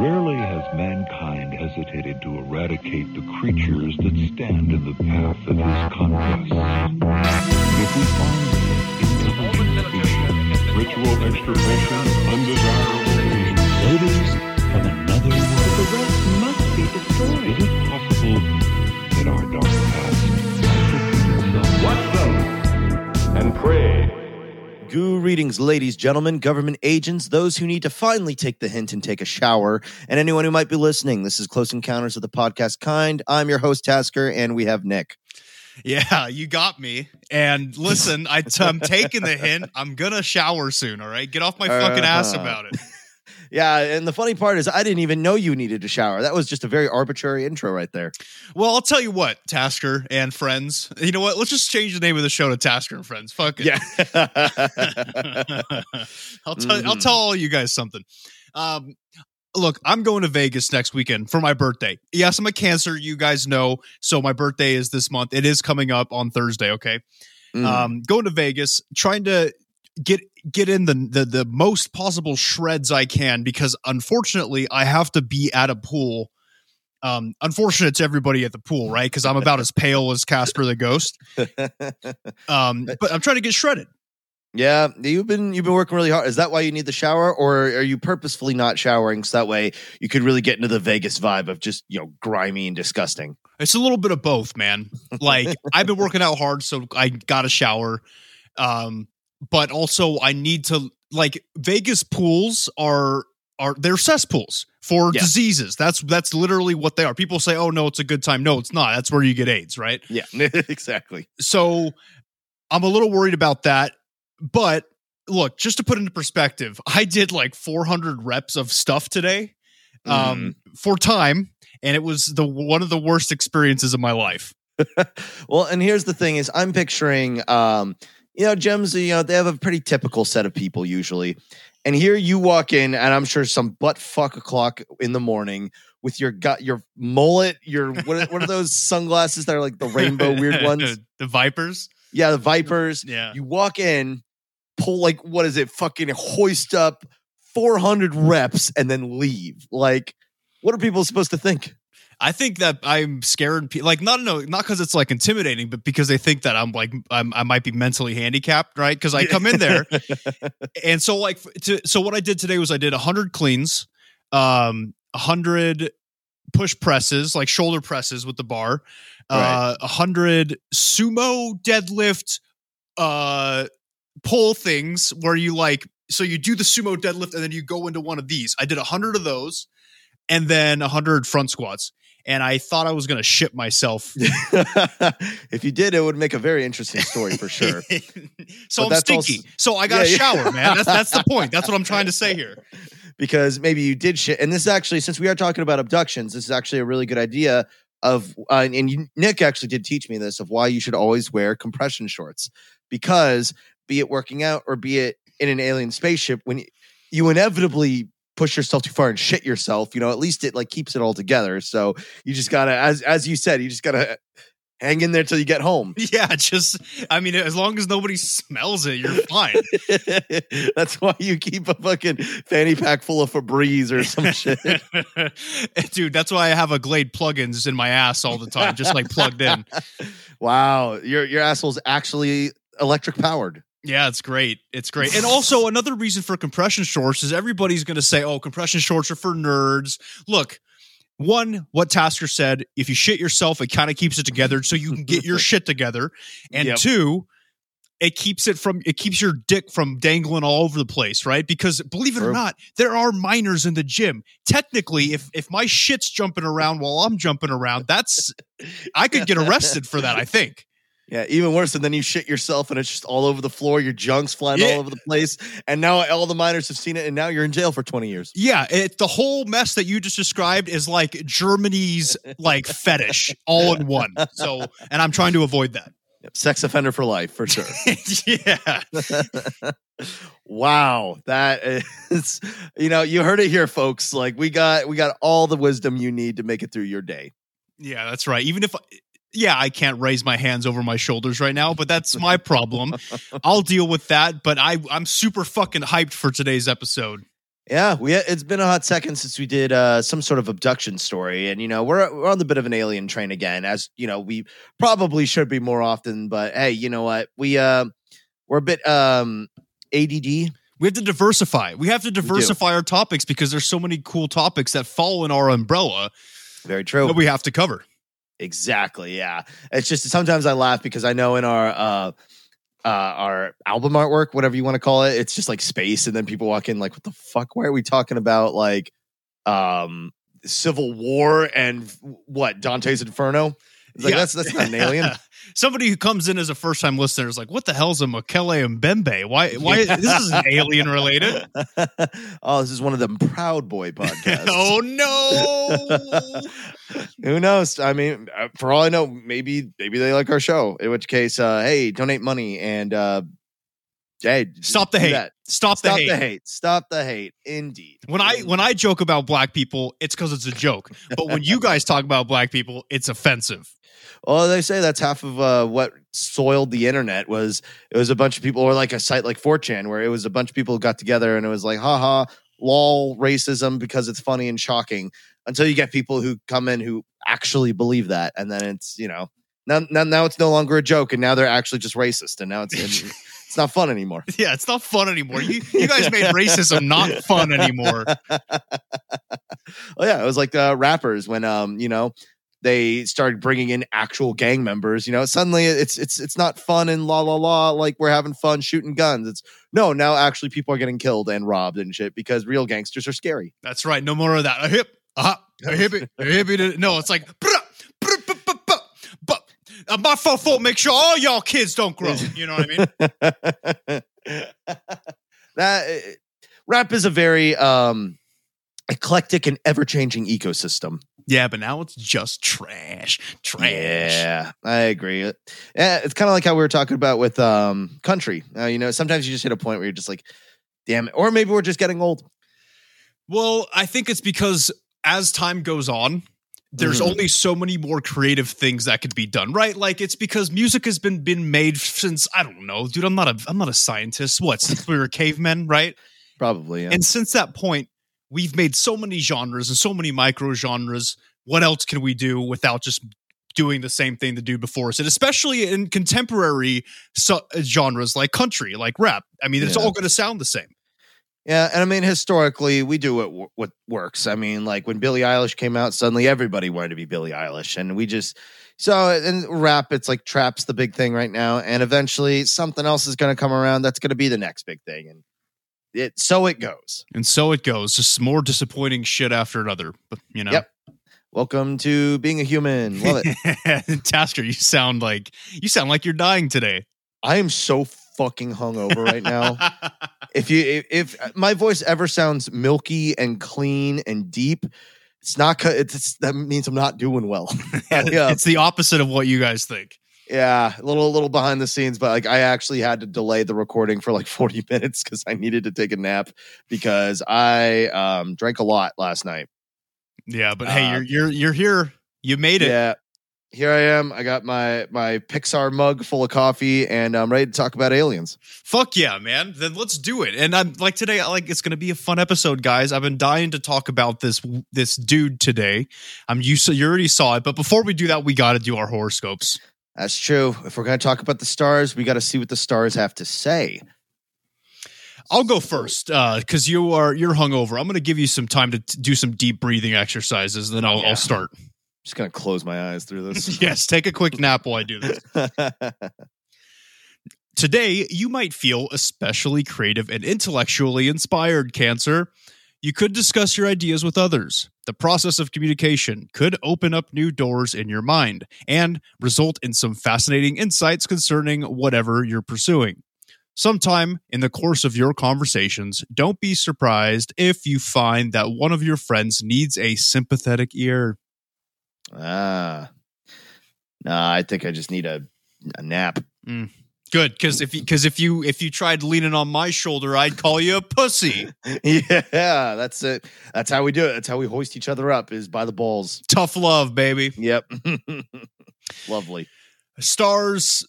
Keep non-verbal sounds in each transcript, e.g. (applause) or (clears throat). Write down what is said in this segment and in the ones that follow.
Rarely has mankind hesitated to eradicate the creatures that stand in the path of his conquest. If we find intelligent species, ritual extirpation of undesirable beings, odors from another world, The rest must be destroyed. is it possible that our dark past might repeat itself? Watch them and pray. Greetings, ladies, gentlemen, government agents, those who need to finally take the hint and take a shower, and anyone who might be listening. This is Close Encounters of the Podcast Kind. I'm your host, Tasker, and we have Nick. Yeah, you got me. And listen, I, am taking the hint. I'm gonna shower soon. All right, get off my fucking ass Uh-huh. about it. Yeah, and the funny part is, I didn't even know you needed to shower. That was just a very arbitrary intro right there. Well, I'll tell you what, Tasker and friends. You know what? Let's just change the name of the show to Tasker and Friends. Fuck it. (laughs) I'll tell I'll Mhm. tell all you guys something. Um, look, I'm going to Vegas next weekend for my birthday. Yes, I'm a Cancer. You guys know. So my birthday is this month. It is coming up on Thursday. Okay. Mm. um, going to Vegas, trying to get get in the, the the most possible shreds I can because unfortunately I have to be at a pool. Um, unfortunate to everybody at the pool, right? Because I'm about as pale as Casper the Ghost. (laughs) Um, but I'm trying to get shredded. yeah, you've been you've been working really hard. Is that why you need the shower, or are you purposefully not showering so that way you could really get into the Vegas vibe of just you know grimy and disgusting? It's a little bit of both, man. Like I've been working out hard, so I got a shower. Um, but also I need to like Vegas pools are are they're cesspools for Yeah. diseases. That's that's literally what they are. People say, "Oh no, it's a good time." No, it's not. That's where you get AIDS, right? Yeah, (laughs) exactly. So I'm a little worried about that. But look, just to put into perspective, I did like 400 reps of stuff today um, for time, and it was the one of the worst experiences of my life. (laughs) well, and here's the thing: is I'm picturing, um, you know, gyms. You know, they have a pretty typical set of people usually, and here you walk in, and I'm sure some butt fuck o'clock in the morning with your gut, your mullet, your what? Are, what are those (laughs) sunglasses that are like the rainbow (laughs) weird ones? the Vipers. Yeah, the Vipers. Yeah. You walk in, pull like what is it? Fucking hoist up 400 reps, and then leave. Like, what are people supposed to think? I think that I'm scared. Like, not no, not because it's like intimidating, but because they think that I'm like I'm, I might be mentally handicapped, right? Because I come in there, (laughs) and so like to, so what I did today was I did 100 cleans, um, 100 push presses, like shoulder presses with the bar, uh, 100 sumo deadlift, uh, pull things where you like so you do the sumo deadlift and then you go into one of these. I did 100 of those, and then 100 front squats. And I thought I was going to shit myself. (laughs) if you did, it would make a very interesting story for sure. (laughs) so But I'm that's also- stinky. so I got to Yeah, yeah. shower, man. That's that's the point. That's what I'm trying to say here. (laughs) because maybe you did shit. And this is actually, since we are talking about abductions, this is actually a really good idea of, uh, and you, Nick actually did teach me this of why you should always wear compression shorts because be it working out or be it in an alien spaceship, when you, you inevitably push yourself too far and shit yourself, you know, at least it like keeps it all together. So you just gotta, as as you said, you just gotta hang in there till you get home. (laughs) Yeah, just I mean, as long as nobody smells it, you're fine. (laughs) That's why you keep a fucking fanny pack full of Febreze or some shit. (laughs) Dude, that's why I have a Glade plugins in my ass all the time, just like plugged in. Wow, your your asshole's actually electric powered. Yeah, it's great. It's great. And also (laughs) another reason for compression shorts is everybody's going to say, "Oh, compression shorts are for nerds." Look, one, what Tasker said, if you shit yourself, it kind of keeps it together so you can get your (laughs) shit together. And Yep. two, it keeps it from it keeps your dick from dangling all over the place, right? Because believe it or not, there are minors in the gym. Technically, if if my shit's jumping around while I'm jumping around, that's I could get arrested for that, I think. Yeah, even worse than then you shit yourself and it's just all over the floor. Your junk's flying Yeah. all over the place, and now all the miners have seen it, and now you're in jail for twenty years. Yeah, it, the whole mess that you just described is like Germany's like fetish all in one. So, and I'm trying to avoid that. Yep, Sex offender for life, for sure. (laughs) yeah. (laughs) wow, that is, you know, you heard it here, folks. Like we got, we got all the wisdom you need to make it through your day. Yeah, that's right. Even if yeah, I can't raise my hands over my shoulders right now, but that's my problem. I'll deal with that, but I I'm super fucking hyped for today's episode. Yeah, we it's been a hot second since we did uh, some sort of abduction story, and you know we're we're on the bit of an alien train again, as you know we probably should be more often. But hey, you know what? We uh, we're a bit um, ADD. We have to diversify. We have to diversify our topics because there's so many cool topics that fall in our umbrella Very true. that we have to cover. Exactly. Yeah. It's just sometimes I laugh because I know in our uh uh our album artwork, whatever you want to call it, it's just like space, and then people walk in like, what the fuck? Why are we talking about like um Civil War and what Dante's Inferno? It's like Yeah. that's that's not an alien. (laughs) Somebody who comes in as a first time listener is like, "What the hell's a Mokele-mbembe? Why? Why this is alien related?" (laughs) oh, this is one of them Proud Boy (laughs) podcasts. oh no! Who knows? I mean, uh, for all I know, maybe maybe they like our show. In which case, uh, hey, donate money and uh, hey, Stop the hate. that. Stop, Stop the, hate. Stop the hate. Indeed. When I when I joke about black people, it's because it's a joke. But when you guys talk about black people, it's offensive. Well, they say that's half of uh, what soiled the internet was it was a bunch of people, or like a site like 4chan, where it was a bunch of people who got together and it was like, haha, lol, racism because it's funny and shocking. Until you get people who come in who actually believe that, and then it's you know now now, now it's no longer a joke, and now they're actually just racist, and now it's (laughs) it's not fun anymore. Yeah, it's not fun anymore. You you guys made (laughs) racism not fun anymore. (laughs) oh yeah, it was like uh, rappers when um you know they started bringing in actual gang members. You know, suddenly it's it's it's not fun and la la la like we're having fun shooting guns. It's no now actually people are getting killed and robbed and shit because real gangsters are scary. That's right. No more of that. A hip, uh, a hip, a hip. No, it's like. uh, my fault. fault, Make sure all y'all kids don't grow. You know what I mean? (laughs) that uh, rap is a very um eclectic and ever changing ecosystem. Yeah, but now it's just trash. Trash. Yeah, I agree. Yeah, it's kind of like how we were talking about with um country. Uh, you know, sometimes you just hit a point where you're just like, damn it, or maybe we're just getting old. Well, I think it's because as time goes on, there's Mhm. only so many more creative things that could be done, right? Like it's because music has been been made since I don't know, dude. I'm not a I'm not a scientist. What since we were cavemen, right? Probably. Yeah. And since that point, we've made so many genres and so many micro genres. What else can we do without just doing the same thing the do before us? And especially in contemporary so- uh, genres like country, like rap. I mean, it's Yeah. all going to sound the same. yeah, and I mean, historically, we do what what works. I mean, like when Billie Eilish came out, suddenly everybody wanted to be Billie Eilish, and we just so and rap. It's like trap's the big thing right now, and eventually something else is going to come around. That's going to be the next big thing, and it so it goes. And so it goes, just more disappointing shit after another. But you know, Yep. Welcome to being a human. Love it. (laughs) Tasker, you sound like you sound like you're dying today. I am so fucking hungover right now. (laughs) if you if, if my voice ever sounds milky and clean and deep, it's not. it's that means I'm not doing well. (laughs) yeah, It's the opposite of what you guys think. Yeah, a little a little behind the scenes, but like I actually had to delay the recording for like (laughs) 40 minutes because I needed to take a nap because I um drank a lot last night. Yeah, but hey, Uh, you're you're you're here. You made it. Yeah. Here I am. I got my my Pixar mug full of coffee, and I'm ready to talk about aliens. Fuck yeah, man. Then let's do it. And I'm like today, I like it's gonna be a fun episode, guys. I've been dying to talk about this this dude today. I'm you so you already saw it, but before we do that, we gotta do our horoscopes. That's true. If we're going to talk about the stars, we got to see what the stars have to say. I'll go first uh, because you are you're hungover. I'm gonna give you some time to t- do some deep breathing exercises. Then I'll, Yeah. I'll start. just going to close my eyes through this. (laughs) yes, take a quick nap while I do this. (laughs) Today, you might feel especially creative and intellectually inspired, Cancer. You could discuss your ideas with others. The process of communication could open up new doors in your mind and result in some fascinating insights concerning whatever you're pursuing. Sometime in the course of your conversations, don't be surprised if you find that one of your friends needs a sympathetic ear. ah. Nah, I think I just need a, a nap. Good, because if because if you if you tried leaning on my shoulder, I'd call you a pussy. (laughs) yeah, that's it. That's how we do it. That's how we hoist each other up is by the balls. Tough love, baby. Yep. (laughs) Lovely. Stars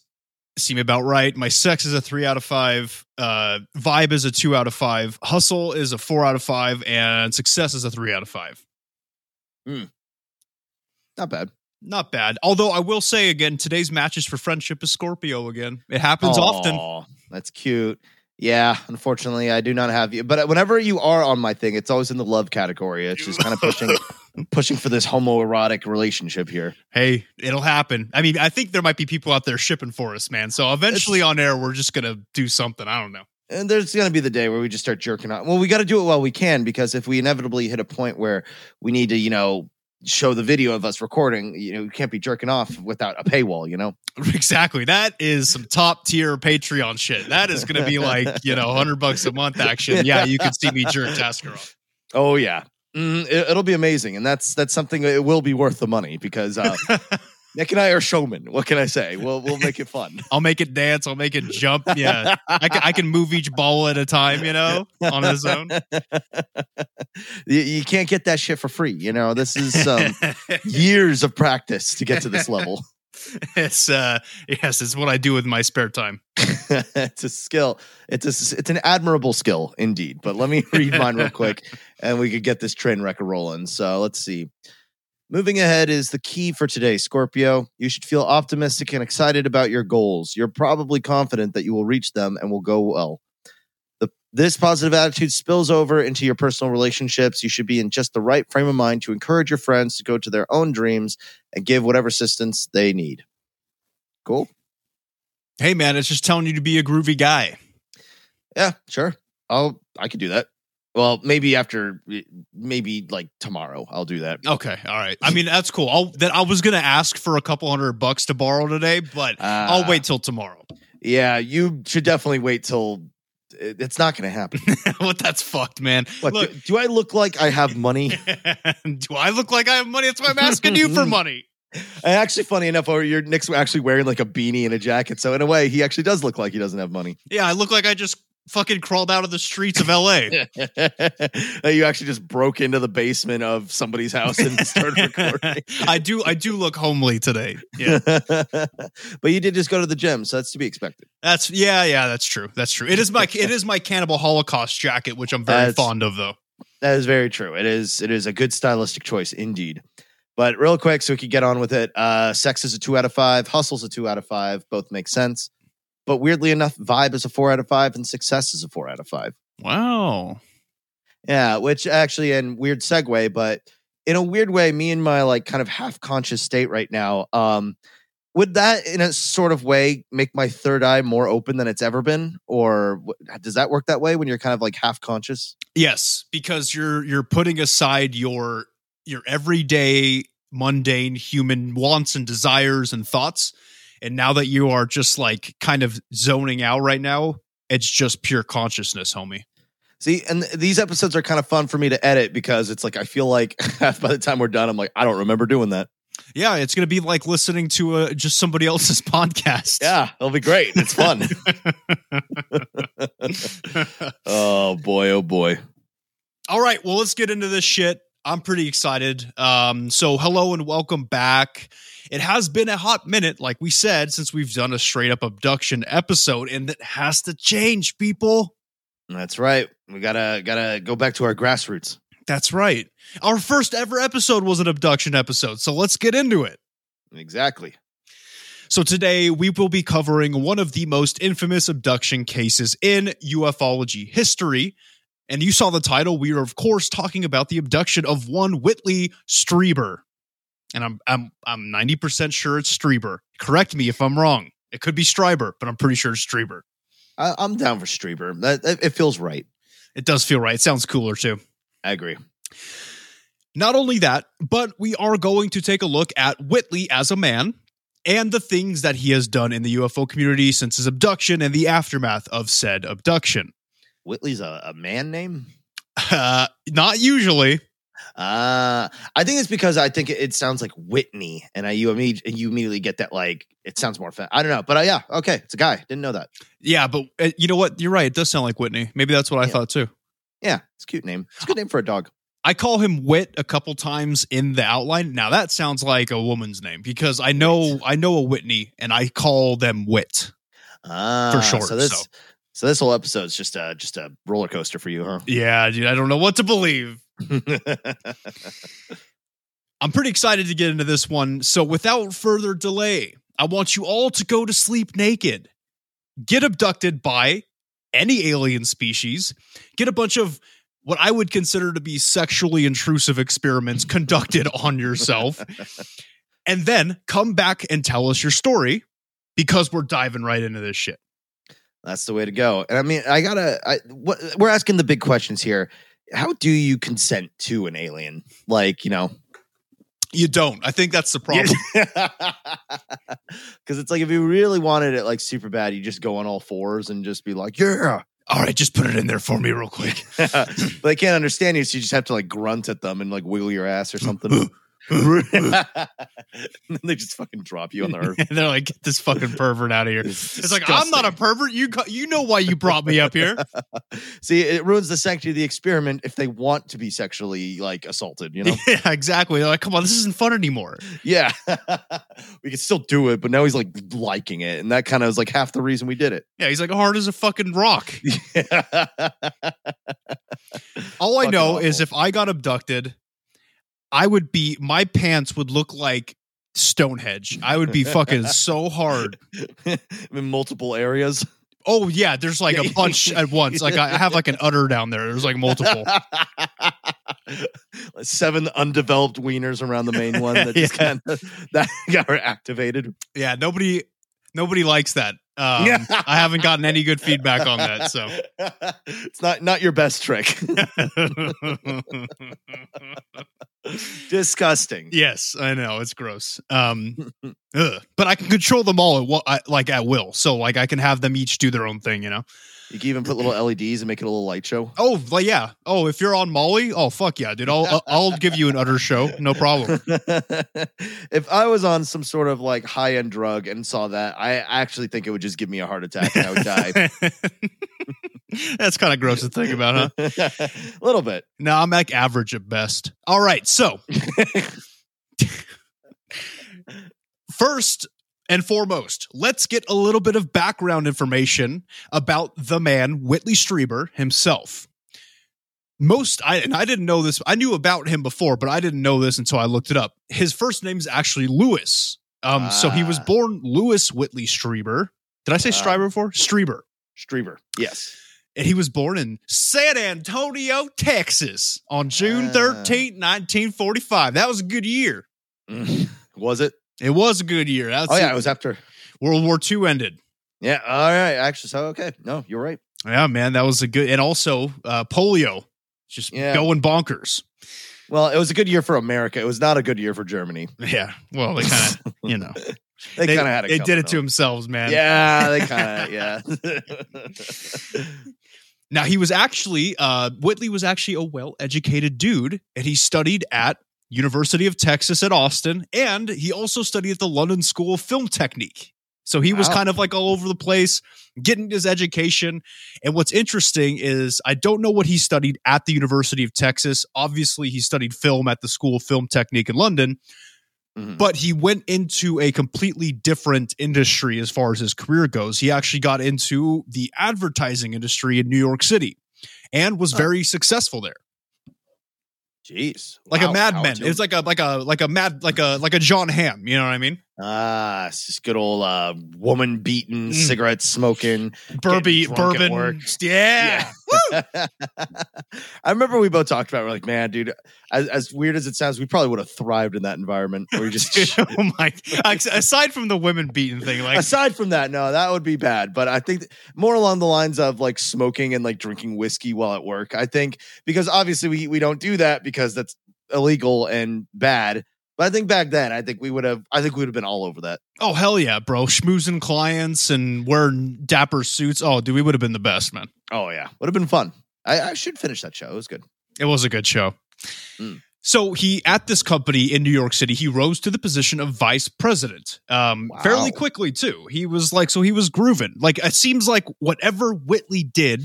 seem about right. My sex is a three out of five. Uh, vibe is a two out of five. Hustle is a four out of five, and success is a three out of five. Not bad. Not bad. Although I will say again, today's matches for friendship is Scorpio again. It happens often. That's cute. Yeah, unfortunately, I do not have you. But uh, whenever you are on my thing, it's always in the love category. It's just kind of pushing, (laughs) pushing for this homoerotic relationship here. Hey, it'll happen. I mean, I think there might be people out there shipping for us, man. So eventually on air, we're just gonna do something. I don't know. And there's going to be the day where we just start jerking off. Well, we got to do it while we can because if we inevitably hit a point where we need to, you know, show the video of us recording, you know, you can't be jerking off without a paywall, you know? (laughs) Exactly. That is some top tier Patreon shit. That is gonna be like, you know, hundred bucks a month action. (laughs) Yeah, you can see me jerk Tasker off. Oh, yeah. Mm, it, it'll be amazing. And that's that's something it will be worth the money because uh, (laughs) Nick and I are showmen. What can I say? We'll, we'll make it fun. (laughs) I'll make it dance. I'll make it jump. (laughs) Yeah, I can, I can move each ball at a time. You know, on his own. (laughs) you, you can't get that shit for free. You know, this is um, years of practice to get to this level. it's uh, yes, it's what I do with my spare time. it's a skill. It's a, it's an admirable skill indeed. But let me read mine real quick, and we could get this train wreck rolling. So let's see. Moving ahead is the key for today, Scorpio. You should feel optimistic and excited about your goals. You're probably confident that you will reach them and will go well. The, this positive attitude spills over into your personal relationships. You should be in just the right frame of mind to encourage your friends to go to their own dreams and give whatever assistance they need. Cool. Hey, man, it's just telling you to be a groovy guy. Yeah, sure. I'll I could do that. Well, maybe after maybe like tomorrow I'll do that. Okay, all right. I mean, that's cool. I'll that I was gonna ask for a couple hundred bucks to borrow today, but I'll Ah. wait till tomorrow. Yeah, you should definitely wait till it's not going to happen. (laughs) what? That's fucked, man. What, Look, do, do I look like I have money? (laughs) do I look like I have money? That's why I'm asking you for (laughs) money. And actually, funny enough, or your Nick's actually wearing like a beanie and a jacket. So in a way, he actually does look like he doesn't have money. Yeah, I look like I just fucking crawled out of the streets of LA. (laughs) you actually just broke into the basement of somebody's house and (laughs) started recording. I do I do look homely today. Yeah. (laughs) but you did just go to the gym, so that's to be expected. That's yeah, yeah, that's true. That's true. It is my it is my cannibal holocaust jacket, which I'm very That's- fond of though. That is very true. It is it is a good stylistic choice indeed. But real quick, so we could get on with it. Uh, sex is a two out of five. Hustle's a two out of five. Both make sense. But weirdly enough, vibe is a four out of five, and success is a four out of five. Wow. Yeah, which actually, and weird segue, but in a weird way, me and my like kind of half conscious state right now, um, would that in a sort of way make my third eye more open than it's ever been, or does that work that way when you're kind of like half conscious? Yes, because you're you're putting aside your your everyday mundane human wants and desires and thoughts. And now that you are just like kind of zoning out right now, it's just pure consciousness, homie. See, and th- these episodes are kind of fun for me to edit because it's like I feel like (laughs) by the time we're done, I'm like I don't remember doing that. Yeah, it's gonna be like listening to a, just somebody else's (laughs) podcast. Yeah, it'll be great. It's fun. (laughs) oh boy, oh boy. All right, well, let's get into this shit. I'm pretty excited. Um, so hello and welcome back. It has been a hot minute, like we said, since we've done a straight up abduction episode, and that has to change, people. That's right. We gotta gotta go back to our grassroots. That's right. Our first ever episode was an abduction episode, so let's get into it. Exactly. So today we will be covering one of the most infamous abduction cases in ufology history. And you saw the title. We are, of course, talking about the abduction of one Whitley Strieber. And I'm I'm I'm 90% sure it's Strieber. Correct me if I'm wrong. It could be Stryber, but I'm pretty sure it's Strieber. I, I'm down for Strieber. That, that- it feels right. It does feel right. It sounds cooler too. I agree. Not only that, but we are going to take a look at Whitley as a man and the things that he has done in the UFO community since his abduction and the aftermath of said abduction. Whitley's a, a man name. Uh, not usually. Uh I think it's because I think it, it sounds like Whitney, and I you immediately you immediately get that like it sounds more fun. I don't know, but uh, yeah, okay, it's a guy. Didn't know that. Yeah, but uh, you know what? You're right. It does sound like Whitney. Maybe that's what I thought too. Yeah, it's a cute name. It's a good name for a dog. I call him Wit a couple times in the outline. Now that sounds like a woman's name because I know I know a Whitney and I call them Wit. Ah, sure, So this, so. So. this whole episode's just a just a roller coaster for you, huh? Yeah, dude, I don't know what to believe. (laughs) I'm pretty excited to get into this one. So, without further delay, I want you all to go to sleep naked, get abducted by any alien species, get a bunch of what I would consider to be sexually intrusive experiments conducted (laughs) on yourself, and then come back and tell us your story because we're diving right into this shit. That's the way to go. And I mean, I gotta. I, what, we're asking the big questions here. How do you consent to an alien? Like, you know, You don't. I think that's the problem. (laughs) because it's like if you really wanted it like super bad, you just go on all fours and just be like, yeah. All right, just put it in there for me real quick. (laughs) but they can't understand you, so you just have to like grunt at them and like wiggle your ass or (laughs) something. (laughs) they just fucking drop you on the earth. (laughs) and they're like, get this fucking pervert out of here. It's, It's like I'm not a pervert. You you know why you brought me up here. (laughs) See, it ruins the sanctity of the experiment if they want to be sexually like assaulted, you know? yeah, exactly. They're like, come on, this isn't fun anymore. yeah. we could still do it, but now he's like liking it. And that kind of is like half the reason we did it. Yeah, he's like hard as a fucking rock. All I know is if I got abducted, I would be my pants would look like Stonehenge. I would be (laughs) fucking so hard. (laughs) in multiple areas. Oh yeah, there's like a (laughs) bunch at once. Like I have like an udder down there. There's like multiple. Seven undeveloped wieners around the main one that just Yeah. kind of that got activated. Yeah, nobody nobody likes that. Um, I haven't gotten any good feedback on that. So (laughs) it's not not your best trick. (laughs) Disgusting. yes, I know it's gross. Um, but I can control them all at I- like at will. So like I can have them each do their own thing. You know. You can even put little LEDs and make it a little light show. Oh, like yeah. Oh, if you're on Molly, oh fuck yeah, dude. I'll I'll- give you an utter show, no problem. (laughs) if I was on some sort of like high end drug and saw that, I actually think it would just give me a heart attack and I would die. (laughs) That's kind of gross to think about, huh? a (laughs) little bit. No, I'm like average at best. All right, so first and foremost, let's get a little bit of background information about the man Whitley Strieber himself. Most I and I didn't know this. I knew about him before, but I didn't know this until I looked it up. His first name is actually Lewis. Um, so he was Ah. born Lewis Whitley Strieber. Did I say Wow. Strieber before? Strieber. Streaver. Yes. And he was born in San Antonio, Texas on June Ah. 13th, 1945. That was a good year. Mm. (laughs) Was it? It was a good year. That's Oh yeah, it was after. World War II ended. Yeah. All right. Actually, so okay. No, you're right. Yeah, man, that was a good and also uh polio. Just Yeah. going bonkers. Well, it was a good year for America. It was not a good year for Germany. Yeah. Well, they kind of, (laughs) you know, They, kind of had it. They did it to themselves, man. Yeah, they kind of (laughs) yeah. Now he was actually uh Whitley was actually a well-educated dude and he studied at University of Texas at Austin and he also studied at the London School of Film Technique. So he was Wow. kind of like all over the place getting his education. And what's interesting is I don't know what he studied at the University of Texas. Obviously he studied film at the School of Film Technique in London, Mhm. but he went into a completely different industry as far as his career goes. He actually got into the advertising industry in New York City and was very successful there. Jeez, Like Wow, a Mad Men. to It's like a like a like a mad like a like a Jon Hamm, you know what I mean? Ah, it's just good old uh, woman beating, Mm. cigarette smoking. Burby bourbon. work. Yeah. (laughs) I remember we both talked about. it. We're like, man, dude. As, as weird as it sounds, we probably would have thrived in that environment. Where you just (laughs) oh my (laughs) aside from the women beating thing, like aside from that, no, that would be bad. But I think th- more along the lines of like smoking and like drinking whiskey while at work. I think because obviously we we don't do that because that's illegal and bad. But I think back then, I think we would have. I think we would have been all over that. oh hell yeah, bro. Schmoozing clients and wearing dapper suits. Oh, dude, we would have been the best, man. Oh yeah, would have been fun. I, I should finish that show. It was good. It was a good show. Mm. So he at this company in New York City, he rose to the position of vice president. Um, Wow. fairly quickly too. He was like, so he was grooving. Like it seems like whatever Whitley did,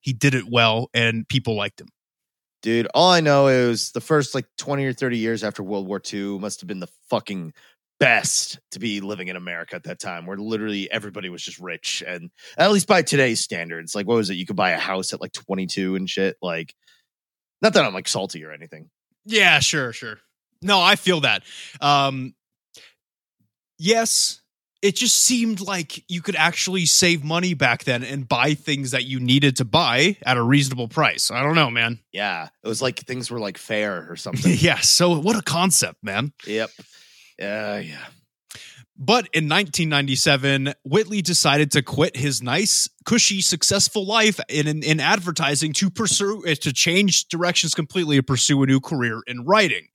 he did it well, and people liked him. Dude, all I know is the first like 20 or 30 years after World War II must have been the fucking best to be living in America at that time, where literally everybody was just rich, and at least by today's standards, like what was it? You could buy a house at like 22 and shit. Like, not that I'm like salty or anything. Yeah, sure, sure. No, I feel that. Um yes, it just seemed like you could actually save money back then and buy things that you needed to buy at a reasonable price. I don't know, man. Yeah, it was like things were like fair or (laughs) something. yeah, so what a concept, man. yep. Yeah, yeah. But in 1997, Whitley decided to quit his nice, cushy, successful life in, in, in advertising to pursue uh, to change directions completely and pursue a new career in writing.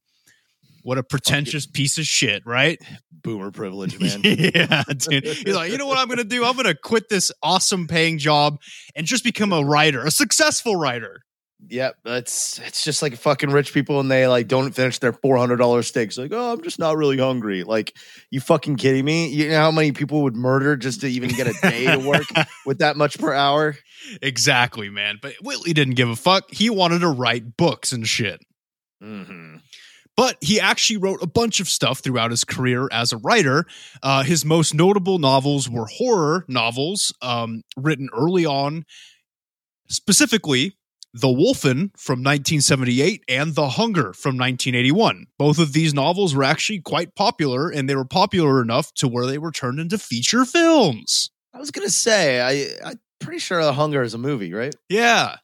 What a pretentious piece of shit, right? Boomer privilege, (laughs) man. yeah, dude. He's like, you know what I'm going to do? I'm going to quit this awesome paying job and just become a writer, a successful writer. Yep, that's it's just like fucking rich people and they like don't finish their four hundred dollar steaks. Like, oh, I'm just not really hungry. Like, you fucking kidding me? You know how many people would murder just to even get a day to work (laughs) with that much per hour? Exactly, man. But Whitley didn't give a fuck. He wanted to write books and shit. Mm-hmm. But he actually wrote a bunch of stuff throughout his career as a writer. Uh, his most notable novels were horror novels um, written early on, specifically The Wolfen from 1978 and The Hunger from 1981. Both of these novels were actually quite popular, and they were popular enough to where they were turned into feature films. I was gonna say, I I'm pretty sure The Hunger is a movie, right? Yeah.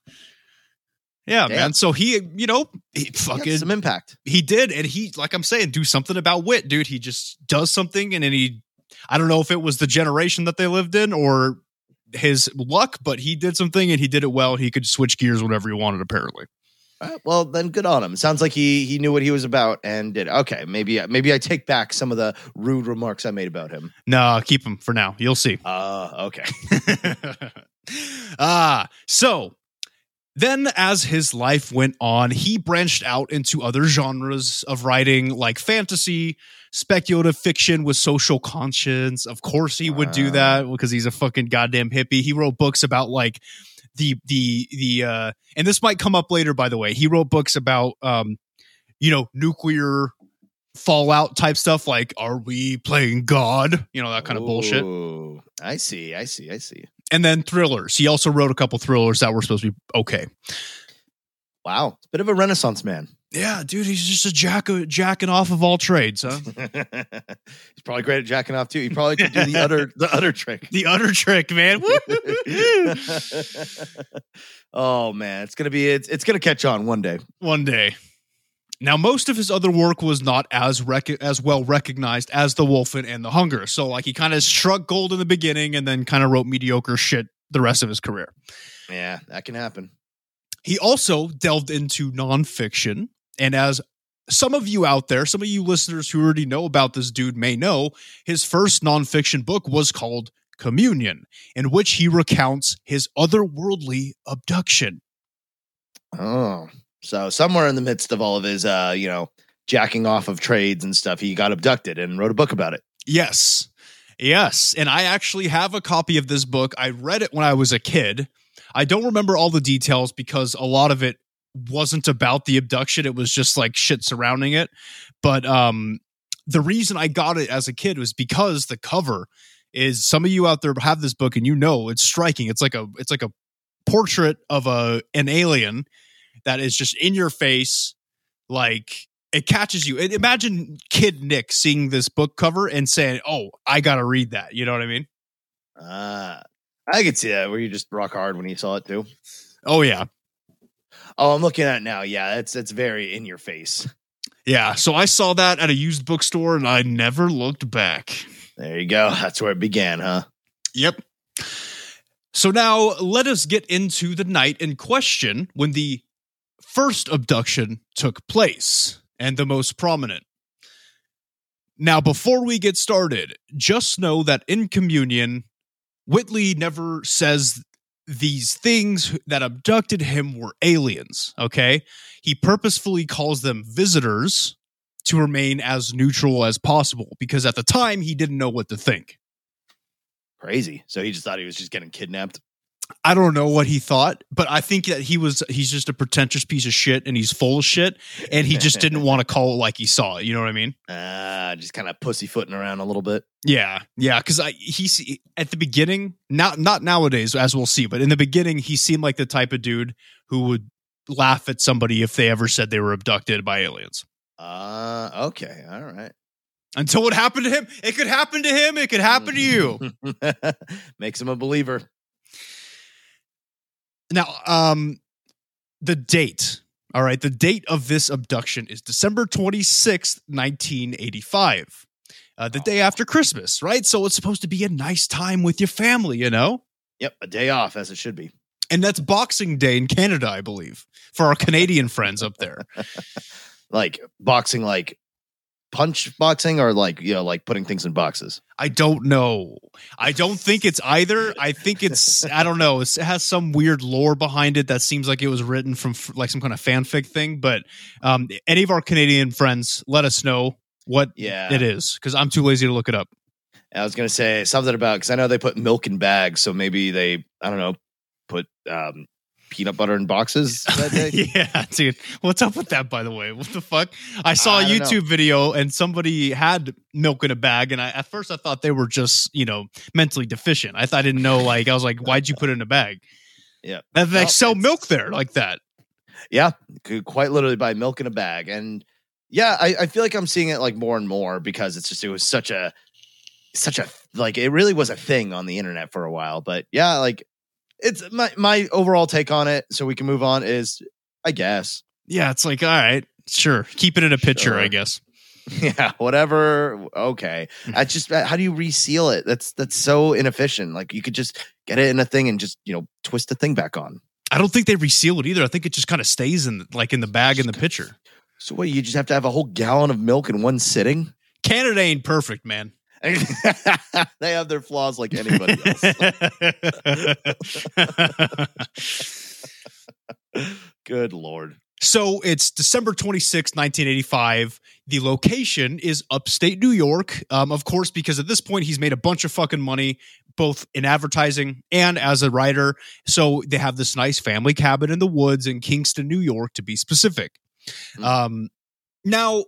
Yeah, Damn. man. So he, you know, he He fucking some impact. he did and he like i'm saying do something about wit dude he just does something and then he i don't know if it was the generation that they lived in or his luck but he did something and he did it well he could switch gears whenever he wanted apparently right, well, then good on him. Sounds like he he knew what he was about and did. Okay, maybe maybe I take back some of the rude remarks I made about him. no keep him for now you'll see Uh, okay. (laughs) ah so then as his life went on he branched out into other genres of writing like fantasy speculative fiction with social conscience of course he would do that because he's a fucking goddamn hippie he wrote books about like the the the uh and this might come up later by the way he wrote books about um you know nuclear fallout type stuff like are we playing god you know that kind of bullshit I see. I see. I see. And then thrillers. He also wrote a couple thrillers that were supposed to be okay. Wow, bit of a renaissance man. Yeah, dude, he's just a jack jacking off of all trades, huh? (laughs) He's probably great at jacking off too. He probably could do the other (laughs) the other trick. the utter trick, man. (laughs) oh man, it's gonna be it's it's gonna catch on one day. One day. Now, most of his other work was not as rec- as well recognized as The Wolfen and The Hunger. So, like, he kind of struck gold in the beginning and then kind of wrote mediocre shit the rest of his career. Yeah, that can happen. He also delved into nonfiction. And as some of you out there, some of you listeners who already know about this dude may know, his first nonfiction book was called Communion, in which he recounts his otherworldly abduction. Oh, so somewhere in the midst of all of his, uh, you know, jacking off of trades and stuff, he got abducted and wrote a book about it. Yes. Yes. And I actually have a copy of this book. I read it when I was a kid. I don't remember all the details because a lot of it wasn't about the abduction. It was just like shit surrounding it. But um the reason I got it as a kid was because the cover is some of you out there have this book and you know it's striking. It's like a it's like a portrait of a an alien that is just in your face like it catches you. Imagine kid Nick seeing this book cover and saying, "Oh, I got to read that." You know what I mean? Ah, I could see that where you just rock hard when you saw it too. Oh yeah. Oh, I'm looking at it now. Yeah, it's it's very in your face. Yeah, so I saw that at a used bookstore and I never looked back. There you go. That's where it began, huh? Yep. So now let us get into the night in question when the first abduction took place and the most prominent. Now, before we get started, just know that in communion, Whitley never says these things that abducted him were aliens, okay? He purposefully calls them visitors to remain as neutral as possible because at the time he didn't know what to think. Crazy. So he just thought he was just getting kidnapped. I don't know what he thought, but I think that he was he's just a pretentious piece of shit and he's full of shit and he just didn't (laughs) want to call it like he saw it. You know what I mean? Uh, just kind of pussyfooting around a little bit. Yeah, yeah. Because I he's at the beginning, not not nowadays, as we'll see, but in the beginning, he seemed like the type of dude who would laugh at somebody if they ever said they were abducted by aliens. Uh, okay, all right. Until it happened to him, it could happen to him. It could happen to you. (laughs) Makes him a believer. Now, um, the date. All right, the date of this abduction is December 26th, 1985. Uh, the day after Christmas, right? So it's supposed to be a nice time with your family, you know? Yep, a day off as it should be. And that's Boxing Day in Canada, I believe, for our Canadian friends up there. (laughs) Like boxing, like punch boxing, or like you know, like putting things in boxes. I don't know. I don't think it's either. I think it's I don't know. It's, it has some weird lore behind it that seems like it was written from f- like some kind of fanfic thing. But um, any of our Canadian friends, let us know what Yeah, it is because I'm too lazy to look it up. I was gonna say something about because I know they put milk in bags, so maybe they I don't know put um, peanut butter in boxes (laughs) that day. yeah, dude. What's up with that, by the way? What the fuck? I saw a I know. YouTube video and somebody had milk in a bag, and I at first I thought they were just you know mentally deficient. I thought I didn't know. Like I was like, why'd you put it in a bag? Yeah. that they Well, sell milk there like that. Yeah, could quite literally buy milk in a bag, and yeah, I, I feel like I'm seeing it like more and more because it's just it was such a such a like it really was a thing on the internet for a while. But yeah, like it's my my overall take on it. So we can move on. Is I guess Yeah, it's like all right, sure, keep it in a picture, I guess. (laughs) yeah, whatever. Okay, hmm. I just how do you reseal it? That's that's so inefficient. Like you could just get it in a thing and just you know twist the thing back on. I don't think they reseal it either. I think it just kind of stays in like in the bag in the pitcher. So what? You just have to have a whole gallon of milk in one sitting. Canada ain't perfect, man. (laughs) they have their flaws like anybody else. (laughs) Good lord. so it's December 26, 1985. The location is upstate New York. Um, of course, because at this point he's made a bunch of fucking money, both in advertising and as a writer. So they have this nice family cabin in the woods in Kingston, New York, to be specific. Mm. Um, now,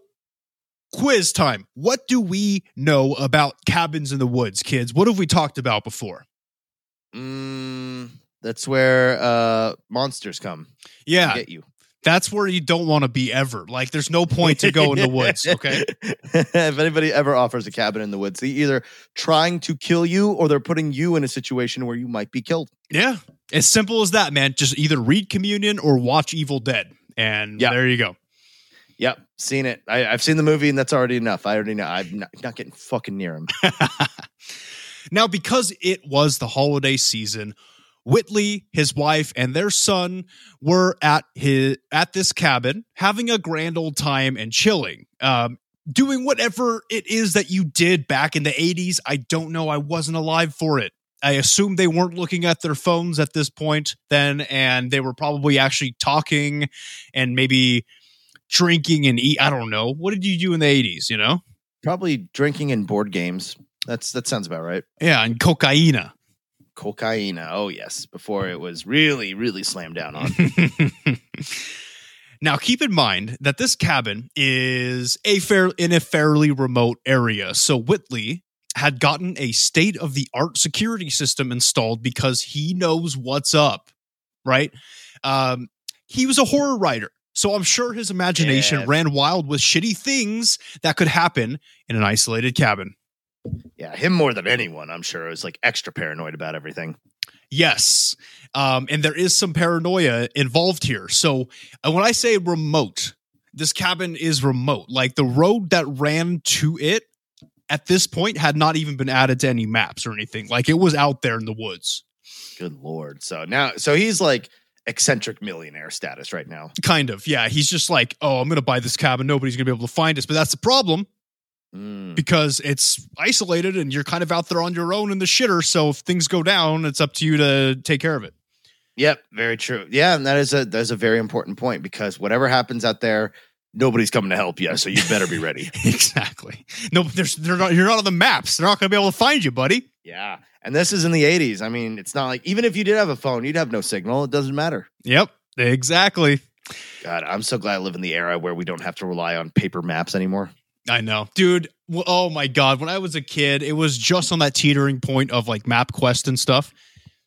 quiz time. What do we know about cabins in the woods, kids? What have we talked about before? Mm, that's where uh monsters come Yeah, get you. that's where you don't want to be ever. Like, there's no point to go in the woods. (laughs) Okay. if anybody ever offers a cabin in the woods, they're either trying to kill you or they're putting you in a situation where you might be killed. Yeah. As simple as that, man. Just either read Communion or watch Evil Dead. And Yeah. there you go. Yep, seen it. I, I've seen the movie, and that's already enough. I already know. I'm not, not getting fucking near him. (laughs) now, because it was the holiday season, Whitley, his wife, and their son were at his at this cabin having a grand old time and chilling. Um, doing whatever it is that you did back in the 80s. I don't know. I wasn't alive for it. I assume they weren't looking at their phones at this point then, and they were probably actually talking and maybe drinking and eat. I don't know. What did you do in the 80s, you know? Probably drinking and board games. That's that sounds about right. Yeah, and cocaina. Cocaine. Oh yes, before it was really, really slammed down on. (laughs) now, keep in mind that this cabin is a fair in a fairly remote area. So Whitley had gotten a state of the art security system installed because he knows what's up, right? Um, he was a horror writer. So I'm sure his imagination Yeah. ran wild with shitty things that could happen in an isolated cabin. yeah, him more than anyone, I'm sure, is like extra paranoid about everything. Yes. Um, and there is some paranoia involved here. So uh, when I say remote, this cabin is remote. Like the road that ran to it at this point had not even been added to any maps or anything. Like it was out there in the woods. Good lord. So now, so he's like eccentric millionaire status right now. Kind of. Yeah. He's just like, oh, I'm going to buy this cabin. Nobody's going to be able to find us. But that's the problem Mm. because it's isolated and you're kind of out there on your own in the shitter. So if things go down, it's up to you to take care of it. Yep, very true. Yeah, and that is a that is a very important point because whatever happens out there, nobody's coming to help you, so you better be ready. (laughs) exactly. No, there's they're not. You're not on the maps. They're not going to be able to find you, buddy. yeah. And this is in the 80s. I mean, it's not like even if you did have a phone, you'd have no signal. It doesn't matter. Yep. Exactly. God, I'm so glad I live in the era where we don't have to rely on paper maps anymore. I know, dude. w- Oh my god, when I was a kid, it was just on that teetering point of like MapQuest and stuff.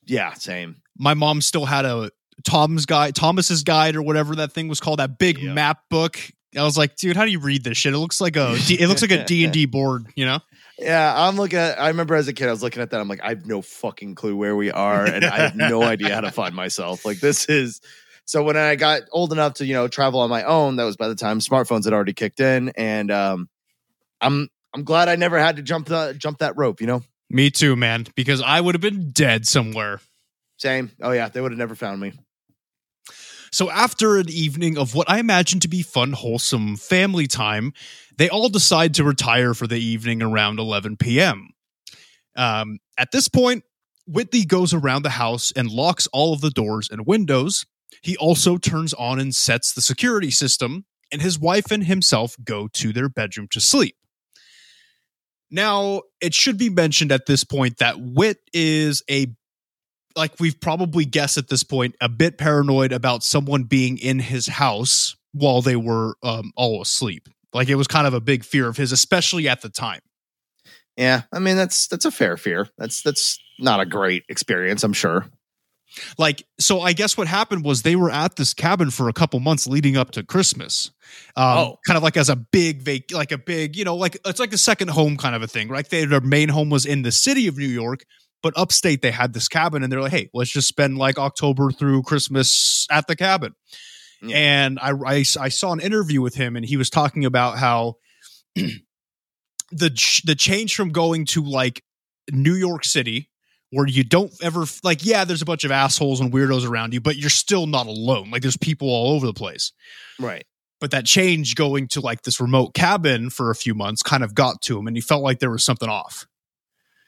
Yeah, same. My mom still had a Tom's guide, Thomas's guide, or whatever that thing was called, that big Yeah. map book. I was like, dude, how do you read this shit? It looks like a, it looks like a (laughs) D and D board, you know? Yeah, I'm looking at. I remember as a kid, I was looking at that. I'm like, I have no fucking clue where we are, and I have no (laughs) idea how to find myself. Like this is. So when I got old enough to you know travel on my own, that was by the time smartphones had already kicked in, and um, I'm I'm glad I never had to jump the jump that rope. You know, Me too, man, because I would have been dead somewhere. same. Oh yeah, they would have never found me. So after an evening of what I imagine to be fun, wholesome family time, they all decide to retire for the evening around 11 p.m. Um, at this point, Whitley goes around the house and locks all of the doors and windows. He also turns on and sets the security system, and his wife and himself go to their bedroom to sleep. Now, it should be mentioned at this point that Whit is a like we've probably guessed at this point a bit paranoid about someone being in his house while they were um, all asleep. Like it was kind of a big fear of his, especially at the time. Yeah, I mean that's that's a fair fear. That's that's not a great experience. I'm sure. Like, so I guess what happened was they were at this cabin for a couple months leading up to Christmas. Um, Oh. kind of like as a big vac, like a big, you know, like it's like a second home kind of a thing, right? They, their main home was in the city of New York, but upstate they had this cabin, and they're like, hey, let's just spend like October through Christmas at the cabin. Yeah. And I, I I saw an interview with him, and he was talking about how (clears throat) the ch- the change from going to like New York City where you don't ever like yeah there's a bunch of assholes and weirdos around you but you're still not alone like there's people all over the place Right. but that change going to like this remote cabin for a few months kind of got to him and he felt like there was something off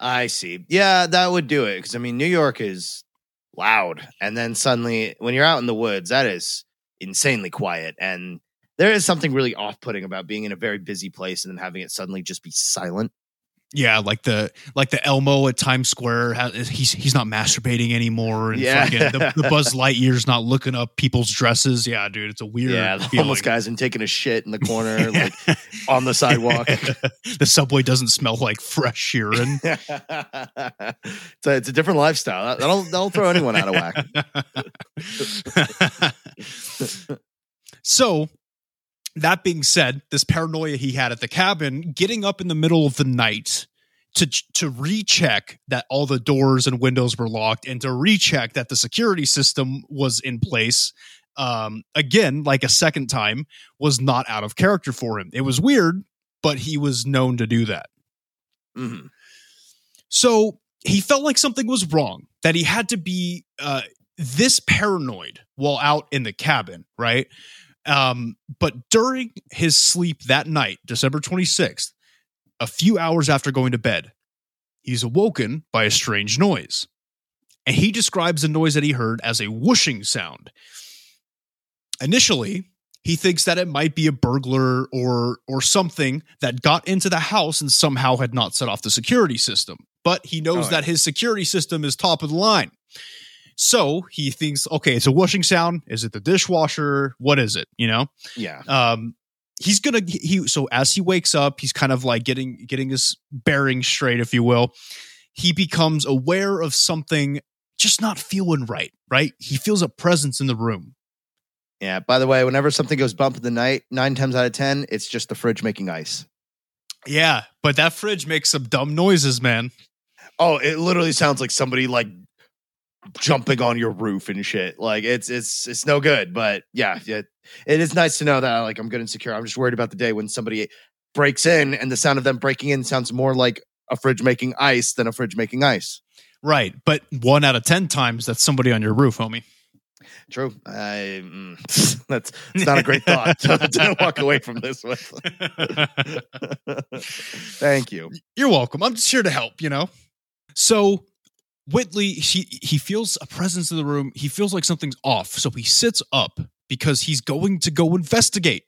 I see. Yeah, that would do it because I mean New York is loud, and then suddenly when you're out in the woods, that is insanely quiet, and there is something really off-putting about being in a very busy place and then having it suddenly just be silent. Yeah like the like the elmo at times square he's he's not masturbating anymore and Yeah. fucking, the, the buzz (laughs) lightyear's not looking up people's dresses yeah dude it's a weird yeah, the feeling. homeless guys and taking a shit in the corner, (laughs) like on the sidewalk. (laughs) the subway doesn't smell like fresh urine it's, a, it's a different lifestyle. That'll that'll throw anyone out of whack. so, that being said, this paranoia he had at the cabin, getting up in the middle of the night to to recheck that all the doors and windows were locked and to recheck that the security system was in place. Um, again, like a second time, was not out of character for him. It was weird, but he was known to do that. Mhm. So he felt like something was wrong, that he had to be uh, this paranoid while out in the cabin, right? Um, but during his sleep that night, December 26th, a few hours after going to bed, he's awoken by a strange noise. And he describes the noise that he heard as a whooshing sound. Initially, he thinks that it might be a burglar or or something that got into the house and somehow had not set off the security system. But he knows Oh, that his security system is top of the line. So he thinks, okay, it's a whooshing sound. Is it the dishwasher? What is it? You know? Yeah. um he's gonna he so as he wakes up he's kind of like getting getting his bearings straight if you will he becomes aware of something just not feeling right right he feels a presence in the room Yeah. By the way, whenever something goes bump in the night, nine times out of ten, it's just the fridge making ice. yeah but that fridge makes some dumb noises man Oh, it literally sounds like somebody like jumping on your roof and shit. Like it's it's it's no good. But yeah, it, it is nice to know that like I'm good and secure. I'm just worried about the day when somebody breaks in and the sound of them breaking in sounds more like a fridge making ice than a fridge making ice. right but one out of ten times that's somebody on your roof homie True. I mm, (laughs) that's it's not a great thought (laughs) to, to walk away from this with. (laughs) Thank you. You're welcome. I'm just here to help, you know? So Whitley, he he feels a presence in the room. He feels like something's off. So he sits up because he's going to go investigate.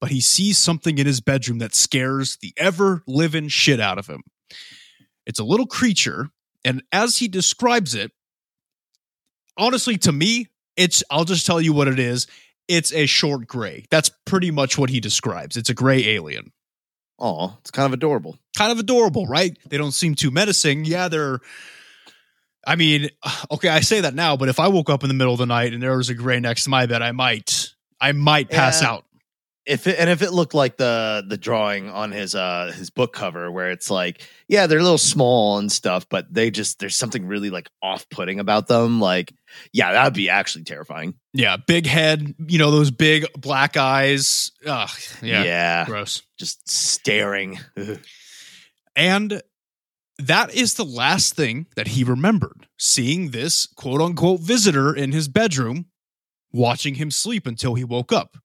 but he sees something in his bedroom that scares the ever living shit out of him. It's a little creature, and as he describes it, honestly, to me, it's I'll just tell you what it is. It's a short gray. That's pretty much what he describes. It's a gray alien. Oh, it's kind of adorable. Kind of adorable, right? They don't seem too menacing. Yeah, they're I mean, okay, I say that now, but if I woke up in the middle of the night and there was a gray next to my bed, I might I might pass Yeah. out. If it, and if it looked like the the drawing on his uh his book cover where it's like yeah they're a little small and stuff but they just there's something really like off putting about them like yeah that'd be actually terrifying Yeah, big head, you know, those big black eyes. Ugh, yeah, yeah gross. just staring (laughs) And that is the last thing that he remembered seeing this quote unquote visitor in his bedroom, watching him sleep until he woke up.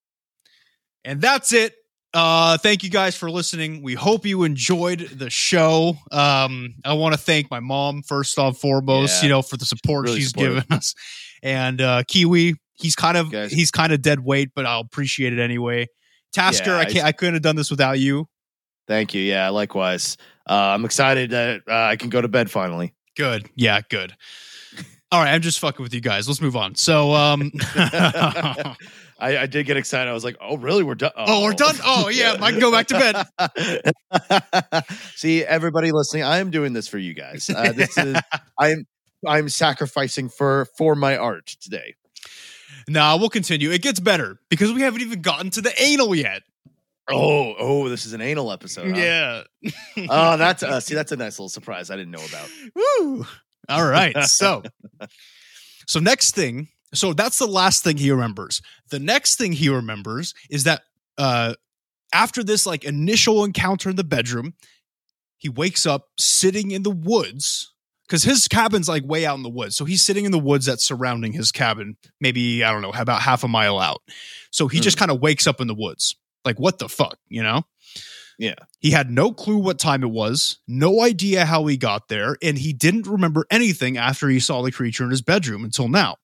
And that's it. Uh, thank you guys for listening. We hope you enjoyed the show. Um, I want to thank my mom first and foremost, Yeah. you know, for the support Really she's supportive. given us. And uh, Kiwi, he's kind of Guys. he's kind of dead weight, but I'll appreciate it anyway. Tasker, Yeah, I can't I couldn't have done this without you. thank you yeah likewise I'm excited that uh, I can go to bed finally Good. Yeah, good. All right, I'm just fucking with you guys. Let's move on. So, um, (laughs) I, I did get excited I was like oh really we're done Oh, we're done? Oh, yeah, I can go back to bed (laughs) see everybody listening I am doing this for you guys uh, this is (laughs) I'm I'm sacrificing for for my art today nah, we'll continue. It gets better because we haven't even gotten to the anal yet. Oh, oh, this is an anal episode. huh? Yeah. Oh, that's (laughs) uh, see, that's a nice little surprise I didn't know about. Woo. All right. So, (laughs) so next thing. So that's the last thing he remembers. The next thing he remembers is that uh, after this like initial encounter in the bedroom, he wakes up sitting in the woods because his cabin's like way out in the woods. So he's sitting in the woods that's surrounding his cabin, maybe I don't know, about half a mile out. So he just kind of wakes up in the woods. Like what the fuck, you know? Yeah. He had no clue what time it was, no idea how he got there, and he didn't remember anything after he saw the creature in his bedroom until now.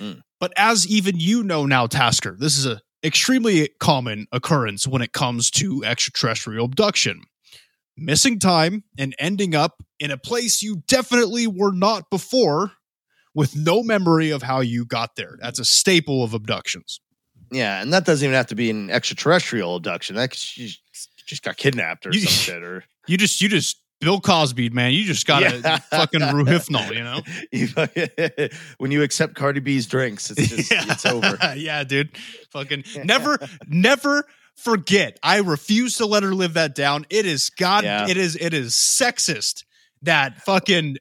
Mm. But as even you know now, Tasker, this is a extremely common occurrence when it comes to extraterrestrial abduction. Missing time and ending up in a place you definitely were not before with no memory of how you got there. That's a staple of abductions. Yeah, and that doesn't even have to be an extraterrestrial abduction. That she just got kidnapped or You- some (laughs) shit, or You just, you just, Bill Cosby, man, you just got to Yeah. (laughs) fucking rohypnol, you know? (laughs) You- when you accept Cardi B's drinks, it's just it's over. yeah, dude. Fucking never, never forget. I refuse to let her live that down. It is God. Yeah. It is. It is sexist that fucking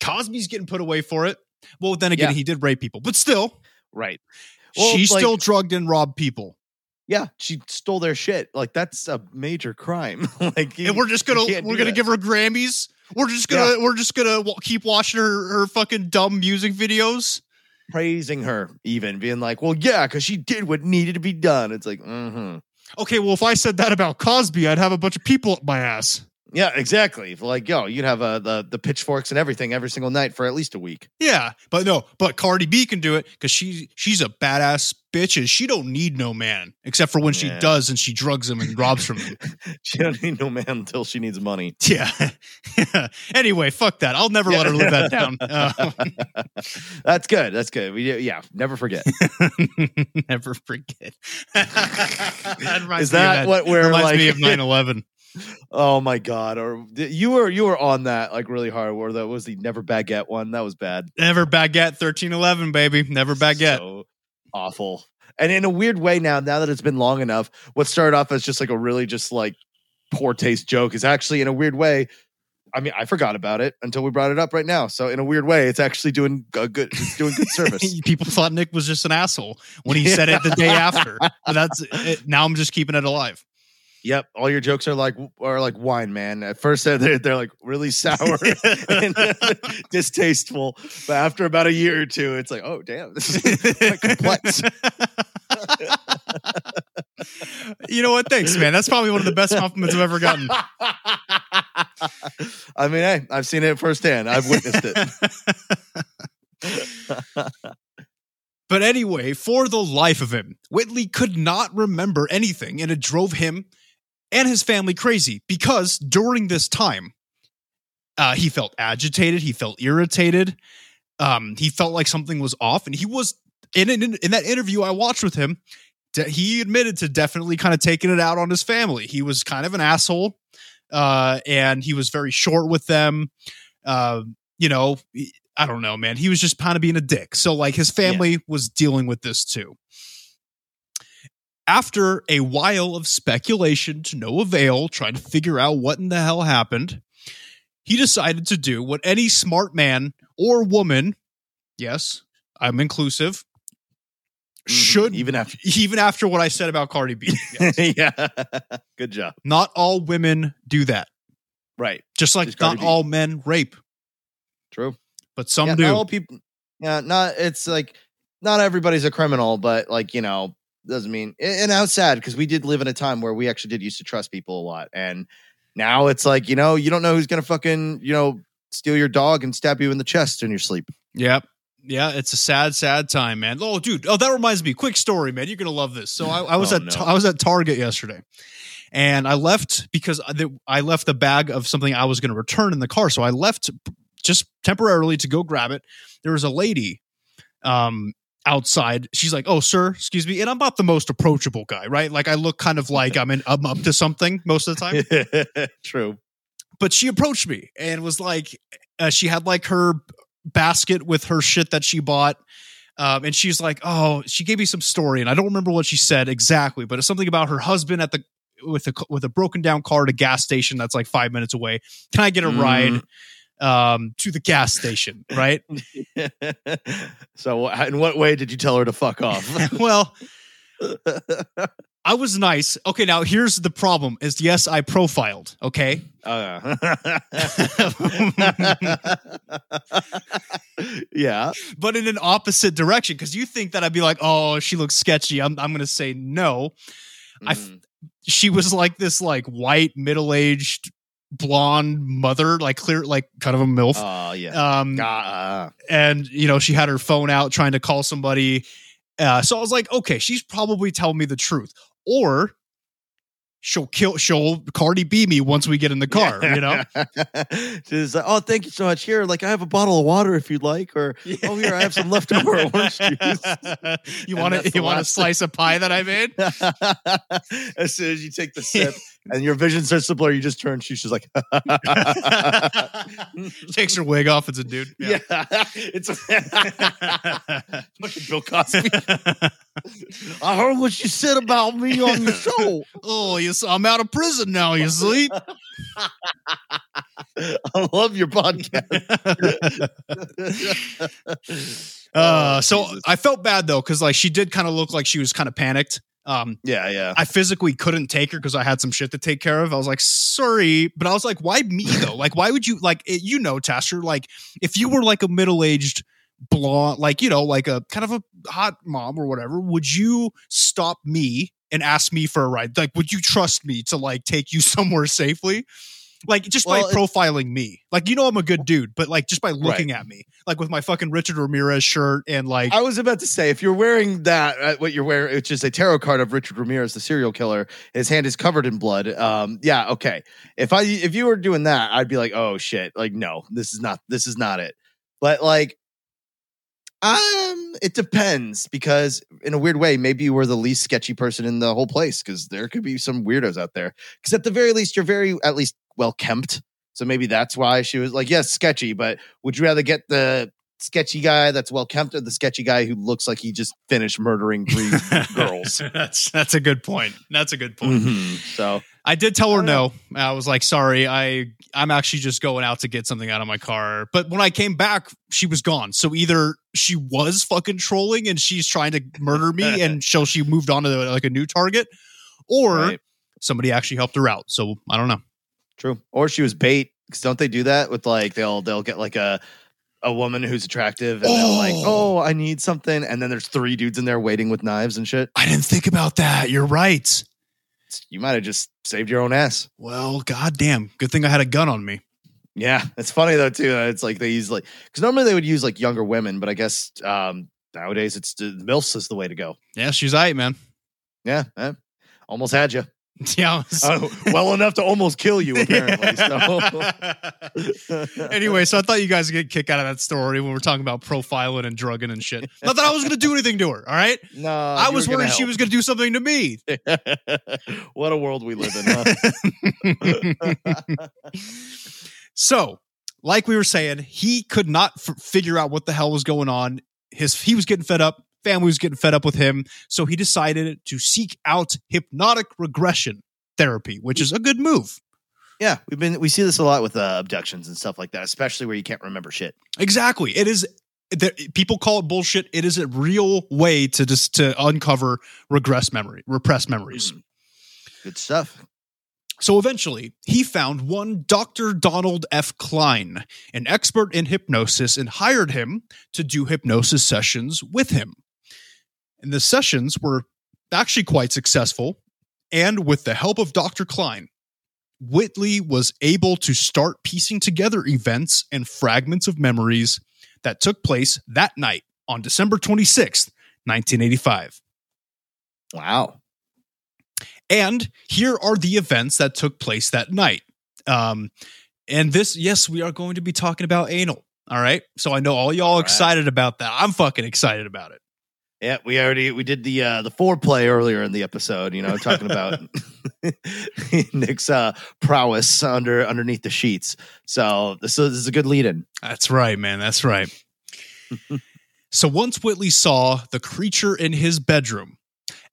Cosby's getting put away for it. Well, then again, Yeah. he did rape people, but still, Right. Well, she like- still drugged and robbed people. Yeah, she stole their shit. Like that's a major crime. (laughs) like, you- and we're just gonna we're gonna that. give her Grammys. We're just gonna we're just gonna keep watching her her fucking dumb music videos. praising her, even being like, "Well, yeah, because she did what needed to be done." It's like, mm-hmm. Okay, well, if I said that about Cosby, I'd have a bunch of people up my ass. Yeah, exactly. Like, yo, you'd have uh, the the pitchforks and everything every single night for at least a week. Yeah, but no, but Cardi B can do it because she she's a badass bitch and she don't need no man except for when she does and she drugs him and (laughs) robs from him. (laughs) She don't need no man until she needs money. Yeah. (laughs) anyway, fuck that. I'll never let her live that down. Uh, That's good. That's good. We yeah, never forget. never forget. that reminds Is me of that what we're reminds like? me of 9-11. Oh my god! Or you were you were on that like really hard. Where that was the never baguette one. That was bad. Never baguette 1311, baby. Never baguette. So awful. And in a weird way now, now that it's been long enough, what started off as just like a really just like poor taste joke is actually in a weird way. I mean, I forgot about it until we brought it up right now. So in a weird way, it's actually doing a good. It's doing good service. (laughs) People thought Nick was just an asshole when he said it the day after. (laughs) But that's it. Now I'm just keeping it alive. Yep, all your jokes are like are like wine, man. At first, they're they're, like really sour (laughs) and (laughs) distasteful, but after about a year or two, it's like, oh damn, this is quite complex. (laughs) you know what? Thanks, man. That's probably one of the best compliments I've ever gotten. I mean, hey, I've seen it firsthand. I've witnessed it. But anyway, for the life of him, Whitley could not remember anything, and it drove him and his family crazy because during this time, uh, he felt agitated, he felt irritated, um, he felt like something was off, and he was in in, in that interview I watched with him. He admitted to definitely kind of taking it out on his family. He was kind of an asshole, uh, and he was very short with them. Uh, you know, I don't know, man. He was just kind of being a dick. So, like, his family was dealing with this too. After a while of speculation to no avail, trying to figure out what in the hell happened, he decided to do what any smart man or woman, yes, I'm inclusive, should Mm-hmm. even after. (laughs) even after what I said about Cardi B. (laughs) Yes. yeah, (laughs) good job. not all women do that. Right, Just like Just not B. all men rape, true. but some yeah, do. Not all people. Yeah, not. It's like not everybody's a criminal, but like you know, doesn't mean. And it's sad because we did live in a time where we actually did used to trust people a lot, and now it's like you know, you don't know who's gonna fucking you know steal your dog and stab you in the chest in your sleep. Yep. Yeah, it's a sad, sad time, man. Oh, dude. Oh, that reminds me. Quick story, man. You're gonna love this. So I, I was Oh, at no. I was at Target yesterday, and I left because I left the bag of something I was gonna return in the car. So I left just temporarily to go grab it. There was a lady, um, outside. She's like, "Oh, sir, excuse me," and I'm not the most approachable guy, right? Like I look kind of (laughs) like I'm in I'm up to something most of the time. (laughs) true. but she approached me and was like uh, she had like her basket with her shit that she bought um, and she's like oh she gave me some story and i don't remember what she said exactly but it's something about her husband at the with a with a broken down car at a gas station that's like five minutes away can i get a ride um, to the gas station right (laughs) so, in what way did you tell her to fuck off? (laughs) well i was nice okay now here's the problem is yes i profiled okay Uh, (laughs) yeah. but in an opposite direction because you think that i'd be like oh she looks sketchy i'm, I'm gonna say no I Mm. she was like this like white middle-aged blonde mother like clear like kind of a milf. Oh yeah. um Ah, and you know she had her phone out trying to call somebody. Uh so i was like okay she's probably telling me the truth. Or she'll kill she'll cardi b me once we get in the car you know (laughs) She's like, oh, thank you so much. Here, like, I have a bottle of water if you'd like, or (laughs) oh, here, I have some leftover (laughs) orange juice. you want to you want a slice of pie that i made as soon as you take the sip and your vision starts to blur, you just turn. She's just like, takes her wig off it's a dude yeah, it's a fucking Bill Cosby. (laughs) I heard what you said about me on your (laughs) show. oh you s- i'm out of prison now you see (laughs) I love your podcast. uh so i felt bad though because like she did kind of look like she was kind of panicked um yeah, yeah. I physically couldn't take her because I had some shit to take care of. I was like, sorry, but I was like, why me though? Like, why would you like it, you know, Tasher? Like, if you were like a middle aged blonde, like you know, like a kind of a hot mom or whatever, would you stop me and ask me for a ride? Like, would you trust me to like take you (laughs) somewhere safely? Like just Well, by profiling me, like you know I'm a good dude, but like just by looking at me, like with my fucking Richard Ramirez shirt and like I was about to say, if you're wearing that, uh, what you're wearing, which is a tarot card of Richard Ramirez, the serial killer, his hand is covered in blood. Um, yeah, okay. If I if you were doing that, I'd be like, oh shit, like no, this is not this is not it. But like, um, it depends because in a weird way, maybe you were the least sketchy person in the whole place because there could be some weirdos out there. Because at the very least, you're very at least well kempt. So maybe that's why she was like, yes, sketchy, but would you rather get the sketchy guy that's well kempt or the sketchy guy who looks like he just finished murdering three (laughs) girls? that's that's a good point. That's a good point. Mhm. So I did tell her no. I was like, sorry, I I'm actually just going out to get something out of my car. But when I came back, she was gone. So either she was fucking trolling and she's trying to murder me, (laughs) and so she moved on to like a new target, or Right. somebody actually helped her out. So I don't know. true. Or she was bait. Because don't they do that with like they'll they'll get like a a woman who's attractive and they're like, Oh. oh, I need something, and then there's three dudes in there waiting with knives and shit. I didn't think about that. You're right. You might have just saved your own ass. Well, goddamn. Good thing I had a gun on me. Yeah, it's funny though too. that It's like they use like because normally they would use like younger women, but I guess um Nowadays, it's the MILFs is the way to go. Yeah, she's aight, man. Yeah, eh, almost had you. (laughs) Yeah. Oh, well enough to almost kill you, (laughs) apparently. So. (laughs) anyway, so I thought you guys would get a kick out of that story when we're talking about profiling and drugging and shit. Not that I was going to do anything to her. All right. no, I was worried she was going to do something to me. what a world we live in. Huh? so, like we were saying, he could not f- figure out what the hell was going on. His he was getting fed up. Family was getting fed up with him, so he decided to seek out hypnotic regression therapy, which is a good move. yeah, we've been we see this a lot with uh, abductions and stuff like that, especially where you can't remember shit. Exactly. It is. People call it bullshit. It is a real way to just to uncover regress memory, repressed memories. Mm. Good stuff. So eventually, he found one Dr. Donald F. Klein, an expert in hypnosis, and hired him to do hypnosis sessions with him. And the sessions were actually quite successful. And with the help of Dr. Klein, Whitley was able to start piecing together events and fragments of memories that took place that night on December 26th, 1985. Wow. And here are the events that took place that night. Um, and this, yes, we are going to be talking about anal. All right. So I know all y'all All right. excited about that. I'm fucking excited about it. Yeah, we already we did the uh the foreplay earlier in the episode, you know, talking about (laughs) Nick's uh prowess under underneath the sheets. So this is, this is a good lead in. That's right, man. That's right. (laughs) so once Whitley saw the creature in his bedroom,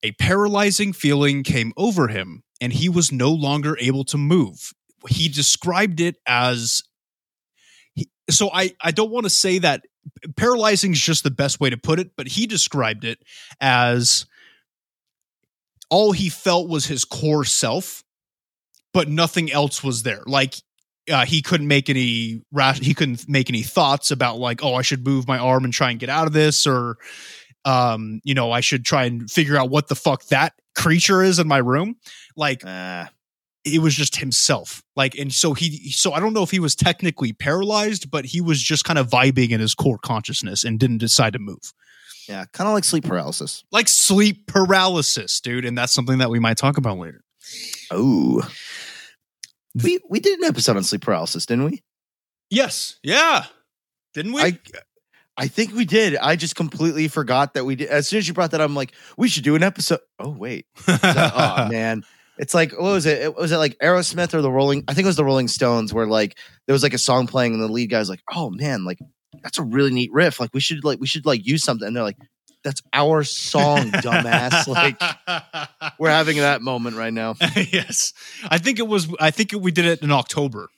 a paralyzing feeling came over him and he was no longer able to move. He described it as he, so I I don't want to say that paralyzing is just the best way to put it, but he described it as all he felt was his core self, but nothing else was there. Like uh, he couldn't make any rash he couldn't make any thoughts about like oh i should move my arm and try and get out of this or um you know i should try and figure out what the fuck that creature is in my room like Uh, it was just himself like and so he so i don't know if he was technically paralyzed but he was just kind of vibing in his core consciousness and didn't decide to move yeah, kind of like sleep paralysis. like sleep paralysis dude and that's something that we might talk about later Oh. We we did an episode on sleep paralysis, didn't we? yes yeah didn't we I I think we did. I just completely forgot that we did. As soon as you brought that up, I'm like, we should do an episode. Oh wait. (laughs) So- oh man. It's like what was it? it? Was it like Aerosmith or the Rolling? I think it was the Rolling Stones, where like there was like a song playing, and the lead guy's like, "Oh man, like that's a really neat riff. Like we should like we should like use something." And they're like, "That's our song, (laughs) dumbass." like we're having that moment right now. (laughs) yes, I think it was. I think we did it in October.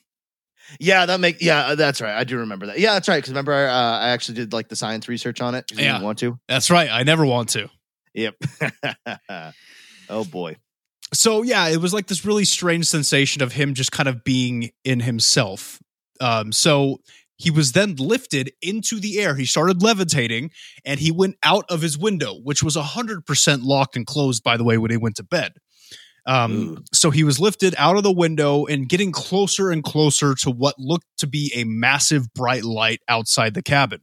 Yeah, that make yeah, that's right. I do remember that. Yeah, that's right. Because remember, uh, I actually did like the science research on it. Yeah. didn't want to. That's right. I never want to. Yep. (laughs) oh boy. So yeah, it was like this really strange sensation of him just kind of being in himself. Um, so he was then lifted into the air. He started levitating, and he went out of his window, which was hundred percent locked and closed. By the way, when he went to bed. Um, so he was lifted out of the window and getting closer and closer to what looked to be a massive bright light outside the cabin.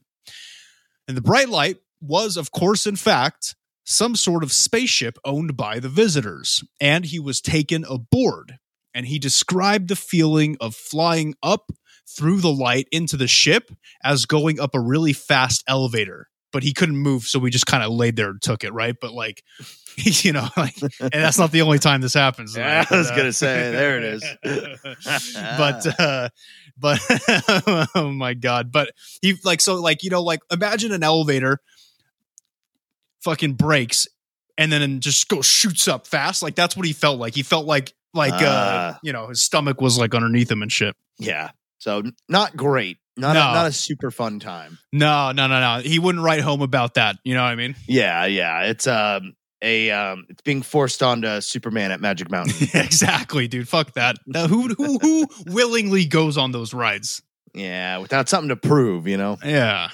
And the bright light was, of course, in fact, some sort of spaceship owned by the visitors. And he was taken aboard. And he described the feeling of flying up through the light into the ship as going up a really fast elevator. But he couldn't move, so we just kind of laid there and took it, right? But like, (laughs) you know, like, and that's not the only time this happens. Yeah, I was gonna say, there it is. (laughs) but uh but (laughs) oh my god but he like so like you know like imagine an elevator fucking breaks and then just goes shoots up fast like that's what he felt like he felt like like uh Ah. you know his stomach was like underneath him and shit yeah. So not great. Not No. a, not a super fun time. no no no no he wouldn't write home about that you know what i mean Yeah, yeah. It's um a um it's being forced onto Superman at Magic Mountain. (laughs) exactly dude fuck that Now, who who who (laughs) willingly goes on those rides yeah, without something to prove, you know. Yeah.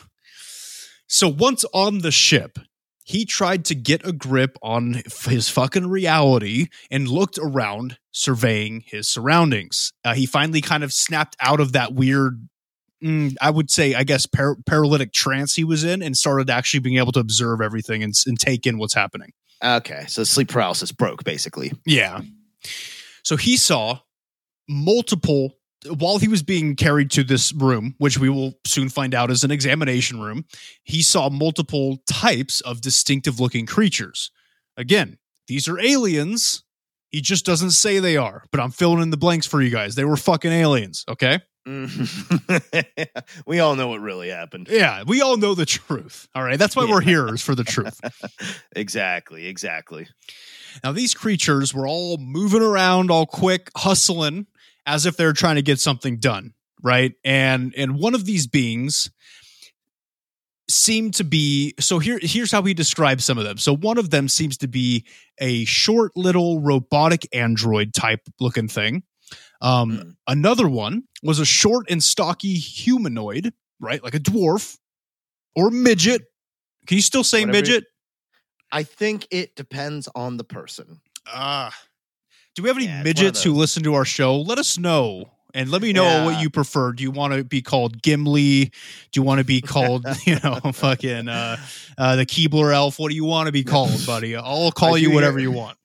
So once on the ship, he tried to get a grip on his fucking reality and looked around, surveying his surroundings. Uh, he finally kind of snapped out of that weird mm, I would say, I guess, par- paralytic trance he was in and started actually being able to observe everything and, and take in what's happening. Okay, so sleep paralysis broke basically. Yeah. So he saw multiple while he was being carried to this room, which we will soon find out is an examination room. He saw multiple types of distinctive looking creatures. Again, these are aliens. He just doesn't say they are, but I'm filling in the blanks for you guys. They were fucking aliens, okay? Mm-hmm. (laughs) we all know what really happened. Yeah, we all know the truth. All right. That's why we're here is for the truth. (laughs) exactly, exactly. Now, these creatures were all moving around, all quick, hustling, as if they're trying to get something done, right? And and one of these beings seemed to be so here here's how he describes some of them. So one of them seems to be a short little robotic android type looking thing. Um Hmm. another one was a short and stocky humanoid, right? Like a dwarf or midget. Can you still say Whatever- midget? I think it depends on the person. Ah. Do we have any Yeah, it's one of midgets who listen to our show? Let us know. And let me know Yeah. what you prefer. Do you want to be called Gimli? Do you want to be (laughs) called, you know, (laughs) fucking uh, uh, the Keebler elf? What do you want to be called, buddy? I'll (laughs) call you whatever hear- you want.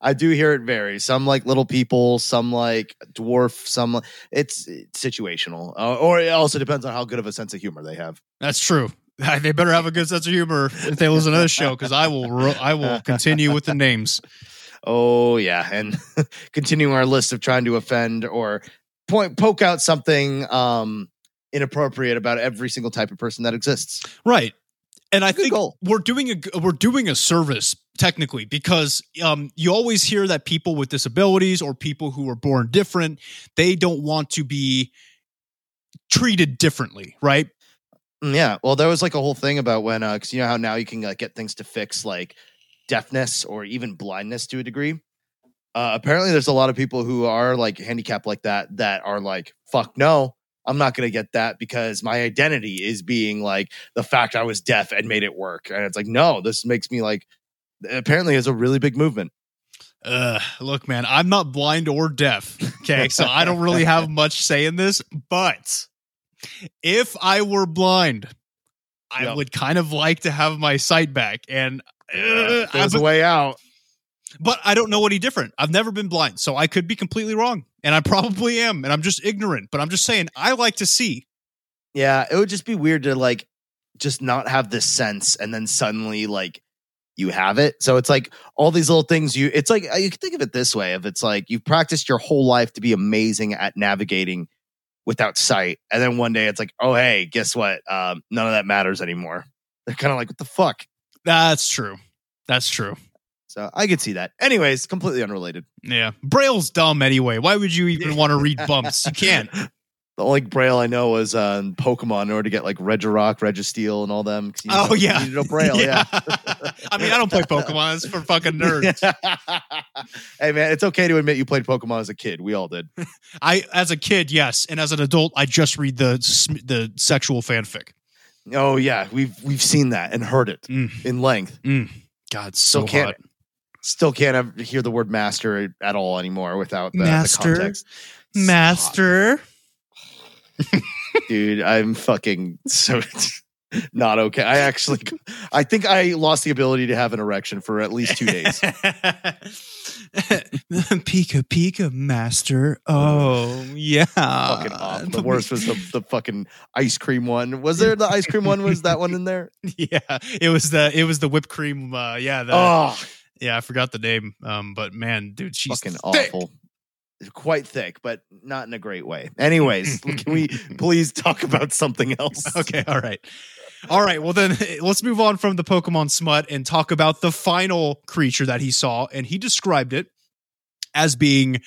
I do hear it vary. Some like little people, some like dwarf, some li- it's, it's situational, uh, or it also depends on how good of a sense of humor they have. That's true. They better have a good sense of humor if they listen to this show, because I will, I will continue with the names. Oh yeah, and (laughs) continuing our list of trying to offend or point poke out something um inappropriate about every single type of person that exists. Right. And I Good think goal. we're doing a we're doing a service technically because um, you always hear that people with disabilities or people who are born different they don't want to be treated differently, right? Mm, Yeah, well, there was like a whole thing about when, uh, because you know how now you can like get things to fix like deafness or even blindness to a degree. Uh, apparently, there's a lot of people who are like handicapped like that that are like, "Fuck no, I'm not gonna get that because my identity is being like the fact I was deaf and made it work." And it's like, no, this makes me like. Apparently, it's a really big movement. Uh, look, man, I'm not blind or deaf. Okay, so I don't really have (laughs) much say in this. But if I were blind, I Yep. would kind of like to have my sight back. And uh, There's a way out. but I don't know any different. I've never been blind, so I could be completely wrong, and I probably am, and I'm just ignorant. But I'm just saying, I like to see. Yeah, it would just be weird to like just not have this sense and then suddenly like you have it. So it's like all these little things you it's like you can think of it this way if it's like you've practiced your whole life to be amazing at navigating without sight and then one day it's like, "Oh, hey, guess what? Um none of that matters anymore." They're kind of like, "What the fuck?" That's true. That's true. So I could see that. Anyways, completely unrelated. Yeah, Braille's dumb anyway. Why would you even want to read (laughs) bumps? You can't. The only braille I know was uh, Pokemon in order to get like Regirock, Registeel, and all them. you Oh know, you yeah, needed a braille. (laughs) yeah. I mean, I don't play Pokemon. It's for fucking nerds. (laughs) hey man, it's okay to admit you played Pokemon as a kid. We all did. I, as a kid, yes, and as an adult, I just read the the sexual fanfic. Oh yeah, we've we've seen that and heard it Mm. in length. God, so Still can't hot. still can't hear the word master at all anymore without the, the Master? context. Master. Dude, I'm fucking so (laughs) (laughs) not okay. I actually I think I lost the ability to have an erection for at least two days. (laughs) Pika Pika Master. Oh yeah. fucking awful. The worst was the, the fucking ice cream one. Was there the ice cream one? Was that one in there? (laughs) yeah, it was the it was the whipped cream. Uh, yeah, the, Oh, yeah, I forgot the name. Um, but man, dude, she's fucking thick. awful. Quite thick, but not in a great way. Anyways, (laughs) can we please talk about something else? (laughs) Okay, all right. All right, well then (laughs) let's move on from the Pokemon smut and talk about the final creature that he saw and he described it as being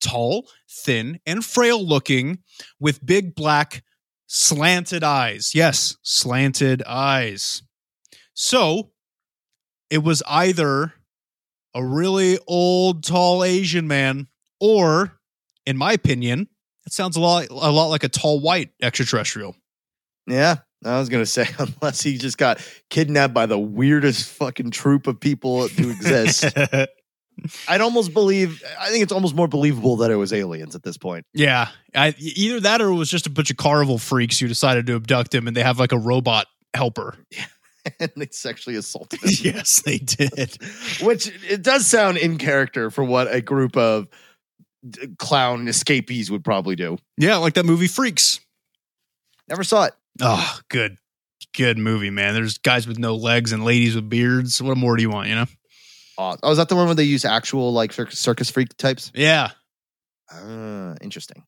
tall, thin, and frail looking with big black slanted eyes. Yes, slanted eyes. So, it was either a really old tall Asian man or in my opinion, it sounds a lot a lot like a tall white extraterrestrial. Yeah, I was gonna say (laughs) unless he just got kidnapped by the weirdest fucking troop of people to exist. (laughs) I'd almost believe. I think it's almost more believable that it was aliens at this point. Yeah, I, either that or it was just a bunch of carnival freaks who decided to abduct him, and they have like a robot helper. Yeah. (laughs) and they sexually assaulted him. yes, they did. Which it does sound in character for what a group of clown escapees would probably do. Yeah, like that movie Freaks. Never saw it. Oh, good, good movie, man. There's guys with no legs and ladies with beards. What more do you want? You know? Oh, oh, is that the one where they use actual like circus, circus freak types? Yeah. Ah, interesting.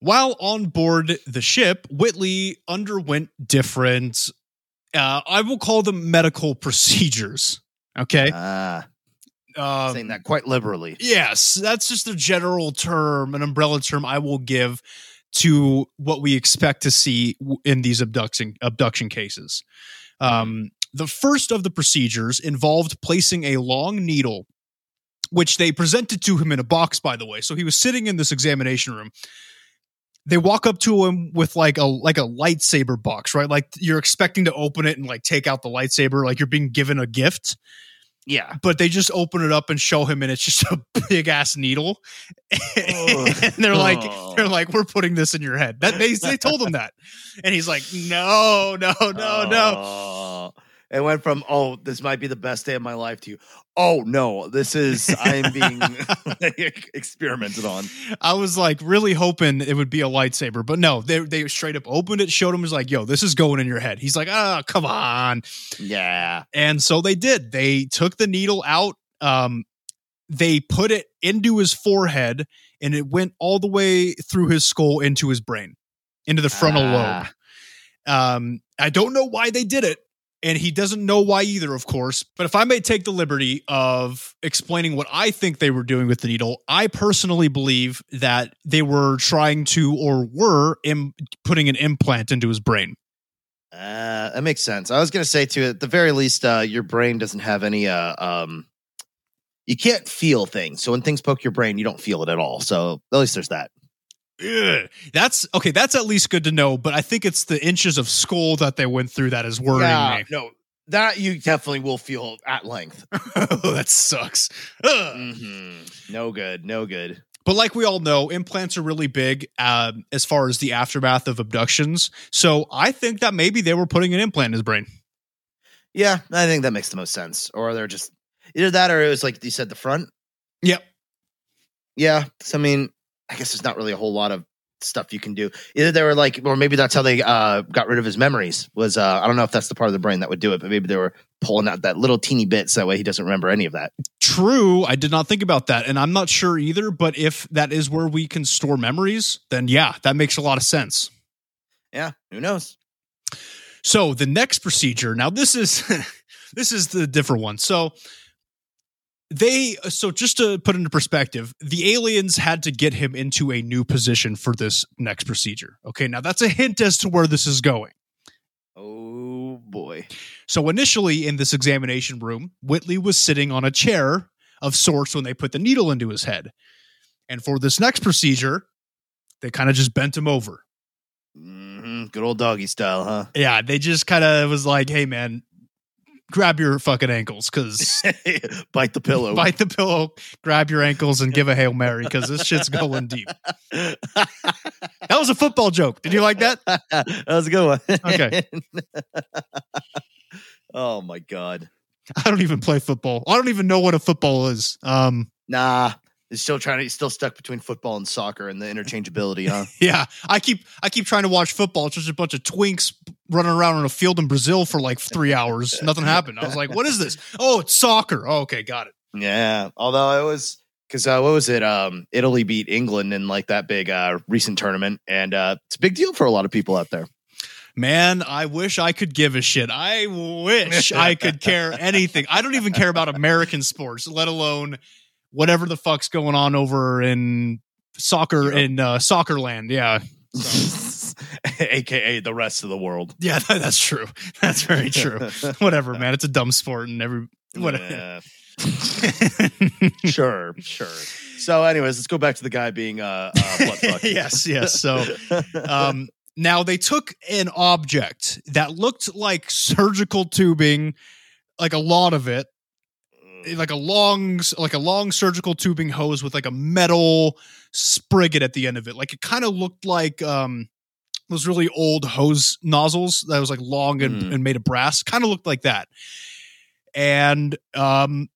While on board the ship, Whitley underwent different, uh, I will call them medical (laughs) procedures. Okay. Ah, Um, saying that quite liberally. Yes, that's just a general term, an umbrella term I will give to what we expect to see in these abduction abduction cases. Um, the first of the procedures involved placing a long needle, which they presented to him in a box, by the way. So he was sitting in this examination room. They walk up to him with like a like a lightsaber box, right? Like you're expecting to open it and like take out the lightsaber, like you're being given a gift Yeah. but they just open it up and show him and it's just a (laughs) big ass needle. And they're like they're like we're putting this in your head. That they, they told him that. And he's like no no no no. Oh. It went from oh, this might be the best day of my life to oh no, this is I'm being (laughs) (laughs) experimented on. i was like really hoping it would be a lightsaber but no they, they straight up opened it showed him was like yo this is going in your head he's like ah come on Yeah. and so they did they took the needle out um they put it into his forehead and it went all the way through his skull into his brain into the frontal Ah. lobe um i don't know why they did it and he doesn't know why either of course but if i may take the liberty of explaining what i think they were doing with the needle i personally believe that they were trying to or were Im- putting an implant into his brain Uh, that makes sense. I was going to say too, at the very least, uh, your brain doesn't have any. Uh, um, you can't feel things. So when things poke your brain, you don't feel it at all. So at least there's that. Ugh. That's okay. That's at least good to know. But I think it's the inches of skull that they went through that is worrying Yeah, me. no, that you definitely will feel at length. (laughs) oh, that sucks. Ugh. Mhm. No good. No good. But like we all know, implants are really big um, as far as the aftermath of abductions. So I think that maybe they were putting an implant in his brain. Yeah, I think that makes the most sense. Or they're just either that or it was like you said, the front. Yep. Yeah. So, I mean, I guess there's not really a whole lot of stuff you can do. Either they were like, or maybe that's how they uh, got rid of his memories. Was uh, I don't know if that's the part of the brain that would do it, but maybe they were pulling out that little teeny bit so that way he doesn't remember any of that. True. I did not think about that. And I'm not sure either. But if that is where we can store memories, then yeah, that makes a lot of sense. Yeah. Who knows? So the next procedure, now this is (laughs) this is the different one. So they so just to put into perspective, the aliens had to get him into a new position for this next procedure. Okay, now that's a hint as to where this is going. Oh boy. So initially in this examination room, Whitley was sitting on a chair of sorts when they put the needle into his head. And for this next procedure, they kind of just bent him over. hmm Good old doggy style, huh? Yeah, they just kind of was like, "Hey man, grab your fucking ankles cuz (laughs) Bite the pillow. bite the pillow, grab your ankles, and give a hail mary because this shit's going deep. (laughs) That was a football joke. Did you like that? (laughs) that was a good one. Okay. oh my god. I don't even play football. I don't even know what a football is. Um, Nah. He's still trying to still stuck between football and soccer and the interchangeability, huh? (laughs) yeah, I keep I keep trying to watch football. It's just a bunch of twinks running around on a field in Brazil for like three hours. Nothing happened. I was like, "What is this? (laughs) Oh, it's soccer. Oh, okay, got it." yeah. Although it was because uh, what was it? Um, Italy beat England in like that big uh, recent tournament, and uh, it's a big deal for a lot of people out there. Man, I wish I could give a shit. I wish I could care (laughs) anything. I don't even care about American sports, let alone whatever the fuck's going on over in soccer Europe. in uh, soccer land. Yeah. (laughs) AKA the rest of the world. Yeah, that- (laughs) that's true. That's very true. (laughs) whatever, man. It's a dumb sport and every whatever. Yeah. sure, sure. So, anyways, let's go back to the guy being uh, uh yes, yes. So um now they took an object that looked like surgical tubing, like a lot of it, like a long like a long surgical tubing hose with like a metal spigot at the end of it. Like it kind of looked like um those really old hose nozzles that was like long and, Mm. and made of brass. Kind of looked like that. And um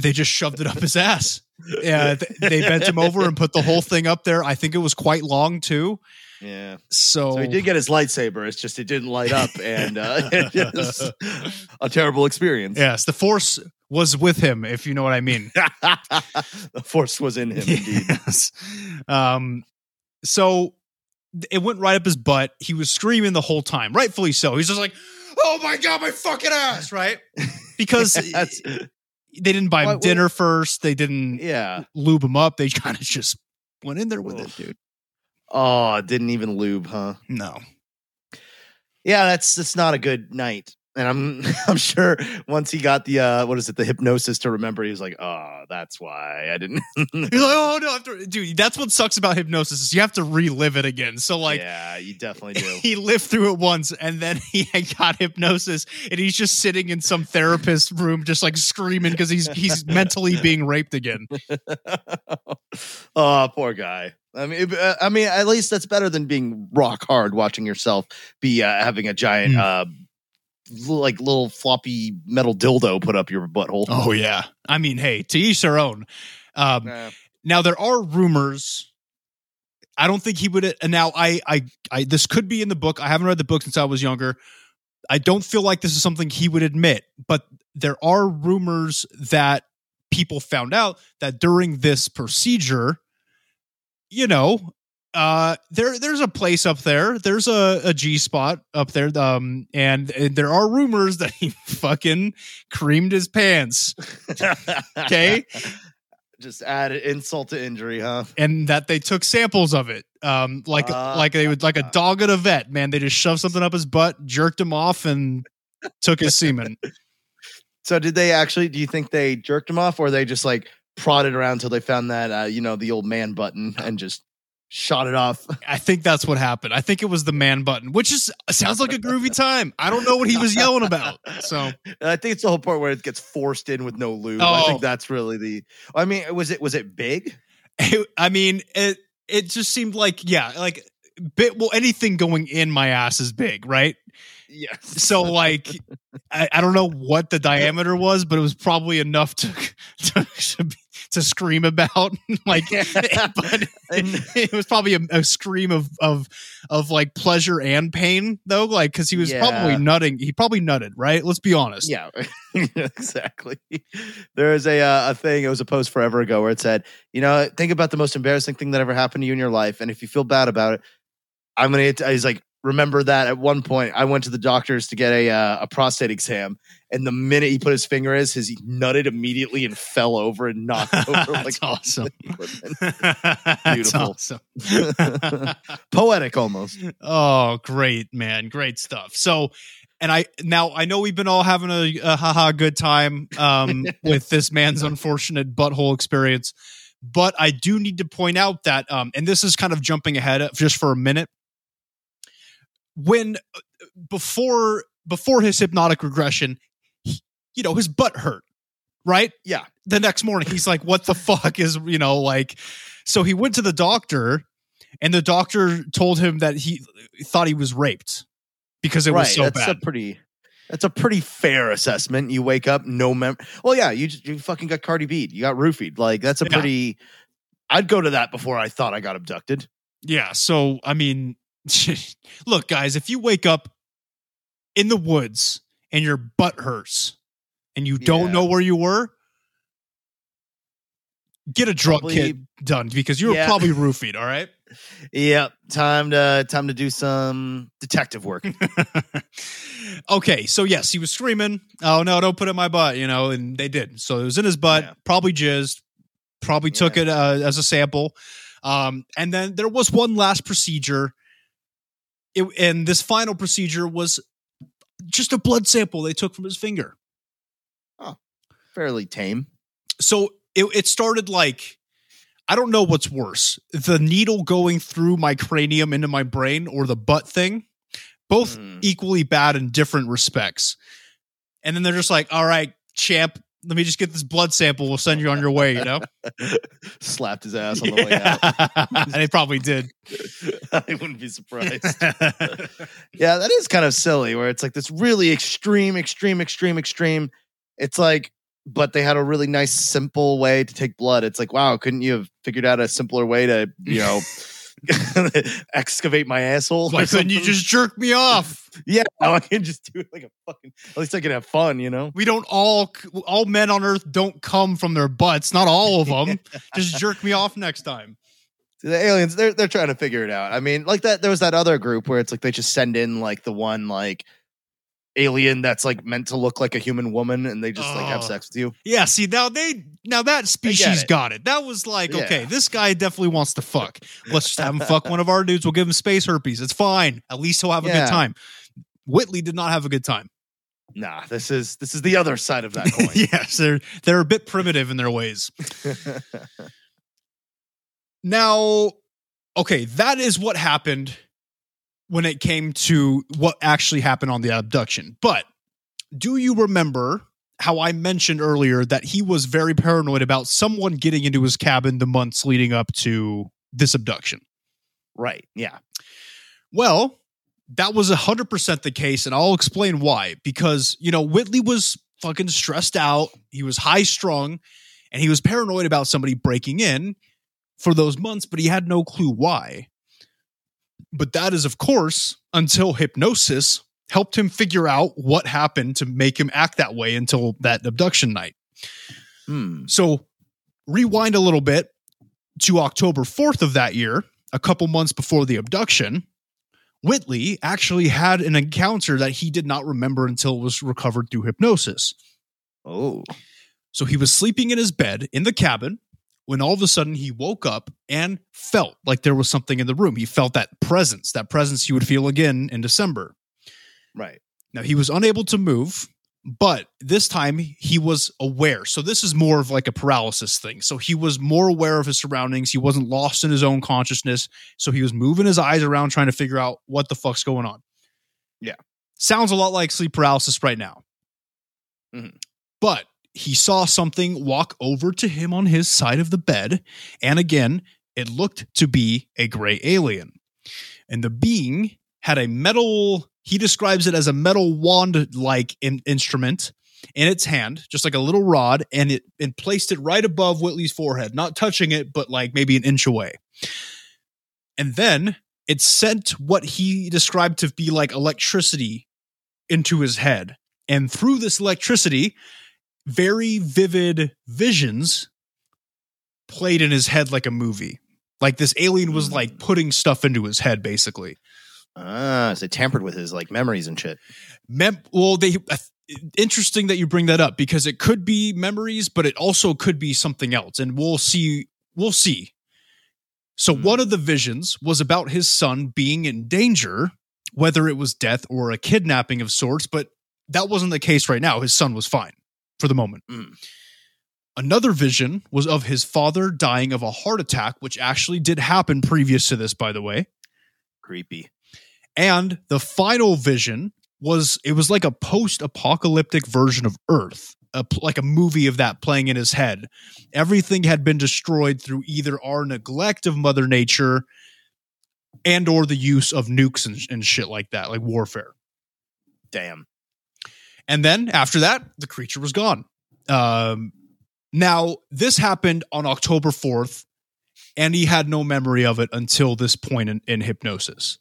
they just shoved it up his ass. (laughs) Yeah, they bent him over and put the whole thing up there. I think it was quite long too. Yeah. So, So he did get his lightsaber. It's just it didn't light up, (laughs) and uh, (laughs) it a terrible experience. yes, the force was with him, if you know what I mean. (laughs) the force was in him, indeed. Yes. Um, so it went right up his butt. He was screaming the whole time, rightfully so. He's just like, "Oh my god, my fucking ass!" Right? Because they didn't buy him What- what- dinner first. They didn't yeah. lube him up. They kind of just went in there with Ugh. it, dude. Oh, didn't even lube, huh? No. Yeah, that's that's not a good night. And I'm (laughs) I'm sure once he got the uh what is it, the hypnosis to remember, he was like, Oh, that's why I didn't (laughs) You're like, oh no, I have to, dude. That's what sucks about hypnosis is you have to relive it again. So like, Yeah, you definitely (laughs) do. he lived through it once and then he had got hypnosis and he's just sitting in some therapist room just like screaming because he's he's mentally being raped again oh, poor guy. I mean, uh, I mean, at least that's better than being rock hard watching yourself be uh, having a giant, Mm. uh, like little floppy metal dildo put up your butthole. oh yeah i mean hey to each their own um Nah. now there are rumors i don't think he would and now I, I i this could be in the book i haven't read the book since i was younger i don't feel like this is something he would admit but there are rumors that people found out that during this procedure you know uh there there's a place up there there's a, a g spot up there um and, and there are rumors (laughs) that he fucking creamed his pants okay (laughs) Just add insult to injury, huh? and that they took samples of it um like Ah. like they would like a dog at a vet man they just shoved something up his butt jerked him off and took his semen (laughs) So, did they actually? Do you think they jerked him off, or they just like prodded around until they found that, uh, you know, the old man button and just shot it off? (laughs) i think that's what happened i think it was the man button which is sounds like a groovy time i don't know what he was yelling about so I think it's the whole part where it gets forced in with no lube. I Oh. think that's really the. I mean, was it was it big? I mean, it it just seemed like yeah, like bit well anything going in my ass is big, right? Yes. So like (laughs) I, I don't know what the diameter was, but it was probably enough to (laughs) to, to, be- to scream about. (laughs) like (laughs) but it was probably a, a scream of of of like pleasure and pain though, like because he was probably nutting. He probably nutted, right? Let's be honest. Yeah, (laughs) exactly. There is a uh, a thing. It was a post forever ago where it said, you know, think about the most embarrassing thing that ever happened to you in your life, and if you feel bad about it, I'm gonna. He's like, remember that at one point I went to the doctors to get a uh, a prostate exam, and the minute he put his finger in, his he nutted immediately and fell over and knocked (laughs) over like That's awesome. (laughs) equipment. (laughs) That's Beautiful. awesome. poetic almost. Oh, great, man. Great stuff. So, and I now I know we've been all having a, a haha good time um, with this man's unfortunate butthole experience, but I do need to point out that, um, and this is kind of jumping ahead just for a minute. When before before his hypnotic regression, he, you know, his butt hurt, right? Yeah. The next morning, he's like, "What the fuck is you know like?" So he went to the doctor, and the doctor told him that he thought he was raped because it right. was so that's bad. a pretty. That's a pretty fair assessment. You wake up, no mem. Well, yeah, you just, you fucking got Cardi B. You got roofied. Like that's a Yeah. pretty. I'd go to that before I thought I got abducted. yeah. So I mean, (laughs) look, guys, if you wake up in the woods and your butt hurts and you don't Yeah. know where you were, get a drug Probably- kit done because you were Yeah. probably (laughs) roofied. All right. Yep, time to time to do some detective work. (laughs) okay, so yes, he was screaming, "Oh no, don't put it in my butt," you know, and they did. So it was in his butt, Yeah. probably jizzed, probably took it uh, as a sample. Um, and then there was one last procedure, it, and this final procedure was just a blood sample they took from his finger. Oh, fairly tame. So it, it started like. I don't know what's worse, the needle going through my cranium into my brain or the butt thing. Both Mm. equally bad in different respects. And then they're just like, all right, champ, let me just get this blood sample. We'll send you on your way. You know, (laughs) Slapped his ass on the way out. and (laughs) they probably did. (laughs) I wouldn't be surprised. yeah, that is kind of silly where it's like this really extreme, extreme, extreme, extreme. It's like, but they had a really nice, simple way to take blood. It's like, wow, couldn't you have figured out a simpler way to, you know, (laughs) excavate my asshole? Why couldn't you just jerk me off? (laughs) Yeah, (laughs) I can just do it like a fucking. At least I can have fun, you know. We don't all all men on Earth don't come from their butts. Not all of them. just jerk me off next time. The aliens, they're they're trying to figure it out. I mean, like that. There was that other group where it's like they just send in like the one like alien that's like meant to look like a human woman, and they just like have Oh. sex with you. Yeah, see now they now that species it. got it. That was like, Yeah. okay, this guy definitely wants to fuck. Let's just have him fuck one of our dudes. We'll give him space herpes. It's fine. At least he'll have a Yeah. good time. Whitley did not have a good time. Nah, this is this is the other side of that (laughs) coin. yes, they're they're a bit primitive in their ways. (laughs) Now, okay, that is what happened when it came to what actually happened on the abduction. But do you remember how I mentioned earlier that he was very paranoid about someone getting into his cabin the months leading up to this abduction? right. Yeah. Well, that was 100% the case, and I'll explain why. Because, you know, Whitley was fucking stressed out, he was high strung, and he was paranoid about somebody breaking in for those months, but he had no clue why. But that is, of course, until hypnosis helped him figure out what happened to make him act that way until that abduction night. Hmm. So rewind a little bit to October 4th of that year, a couple months before the abduction. Whitley actually had an encounter that he did not remember until it was recovered through hypnosis. Oh. So he was sleeping in his bed in the cabin when all of a sudden he woke up and felt like there was something in the room. He felt that presence, that presence he would feel again in December. Right. Now he was unable to move, but this time he was aware. So this is more of like a paralysis thing. So he was more aware of his surroundings. He wasn't lost in his own consciousness. So he was moving his eyes around trying to figure out what the fuck's going on. Yeah. Sounds a lot like sleep paralysis right now. Mhm. But he saw something walk over to him on his side of the bed. And again, it looked to be a gray alien. And the being had a metal, he describes it as a metal wand like in, instrument in its hand, just like a little rod, and it and placed it right above Whitley's forehead, not touching it, but like maybe an inch away. And then it sent what he described to be like electricity into his head. And through this electricity, very vivid visions played in his head like a movie. Like this alien was like putting stuff into his head, basically. Ah, so tampered with his like memories and shit. Mem- well, they uh, interesting that you bring that up because it could be memories, but it also could be something else, and we'll see. We'll see. So Hmm. one of the visions was about his son being in danger, whether it was death or a kidnapping of sorts, but that wasn't the case right now. His son was fine for the moment. Hmm. Another vision was of his father dying of a heart attack, which actually did happen previous to this, by the way. Creepy. And the final vision was it was like a post-apocalyptic version of Earth, a, like a movie of that playing in his head. Everything had been destroyed through either our neglect of Mother Nature and or the use of nukes and, and shit like that, like warfare. Damn. And then after that, the creature was gone. Um, now, this happened on October 4th, and he had no memory of it until this point in, in hypnosis.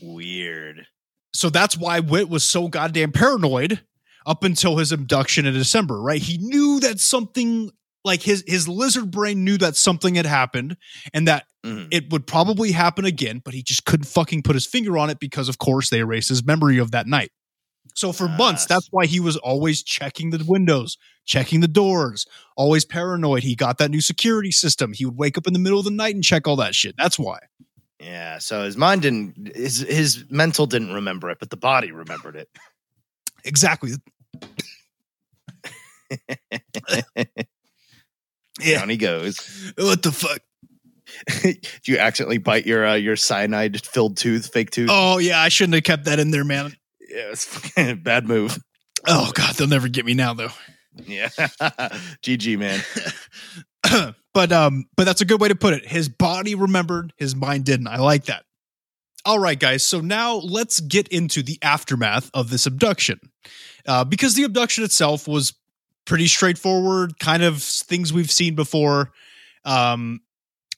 Weird. So that's why Witt was so goddamn paranoid up until his abduction in December, right? He knew that something like his his lizard brain knew that something had happened and that Mhm. it would probably happen again, but he just couldn't fucking put his finger on it because of course they erased his memory of that night. So for months, Ah. that's why he was always checking the windows, checking the doors, always paranoid. He got that new security system. He would wake up in the middle of the night and check all that shit. That's why. Yeah. So his mind didn't. His his mental didn't remember it, but the body remembered it. Exactly. (laughs) Yeah. Down he goes. What the fuck? (laughs) Do you accidentally bite your uh, your cyanide filled tooth, fake tooth? Oh yeah, I shouldn't have kept that in there, man. Yeah, it's fucking (laughs) bad move. Oh god, they'll never get me now though. Yeah. (laughs) GG, man. (clears throat) but um, but that's a good way to put it. His body remembered, his mind didn't. I like that. All right, guys. So now let's get into the aftermath of this abduction, uh, because the abduction itself was pretty straightforward, kind of things we've seen before. Um,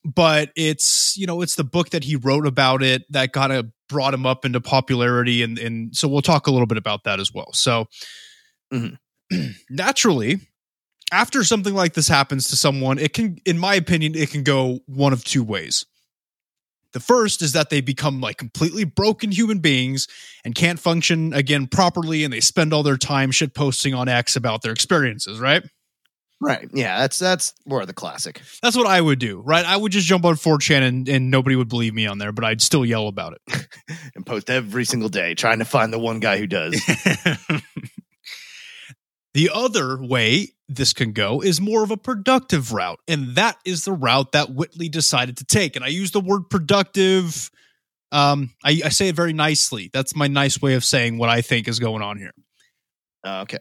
but it's you know it's the book that he wrote about it that kind of brought him up into popularity, and and so we'll talk a little bit about that as well. So Mhm. (clears throat) naturally, after something like this happens to someone, it can, in my opinion, it can go one of two ways. The first is that they become like completely broken human beings and can't function again properly, and they spend all their time shit posting on X about their experiences, right? Right. Yeah, that's that's more of the classic. That's what I would do, right? I would just jump on 4chan and, and nobody would believe me on there, but I'd still yell about it (laughs) And post every single day trying to find the one guy who does. (laughs) the other way this can go is more of a productive route, and that is the route that Whitley decided to take. And I use the word productive. Um, I, I say it very nicely. That's my nice way of saying what I think is going on here. Uh, okay.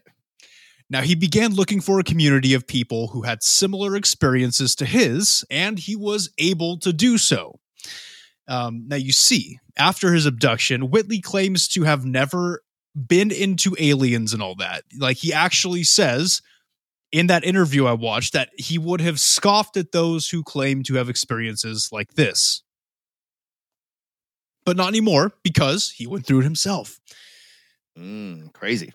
Now, he began looking for a community of people who had similar experiences to his, and he was able to do so. Um, now, you see, after his abduction, Whitley claims to have never been into aliens and all that. Like, he actually says in that interview I watched that he would have scoffed at those who claim to have experiences like this. But not anymore because he went through it himself. Mm, crazy.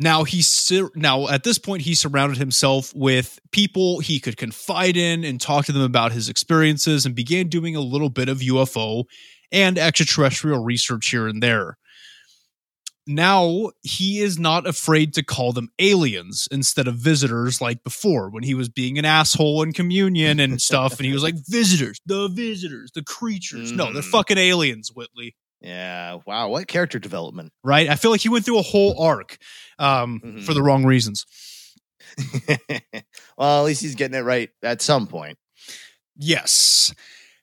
Now he's now at this point he surrounded himself with people he could confide in and talk to them about his experiences and began doing a little bit of UFO and extraterrestrial research here and there. Now he is not afraid to call them aliens instead of visitors like before when he was being an asshole in communion and stuff and he was like (laughs) visitors, the visitors, the creatures. No, they're Mm. fucking aliens, Whitley Yeah. Wow. What character development? right? I feel like he went through a whole arc um, Mhm. for the wrong reasons. (laughs) well, at least he's getting it right at some point. Yes.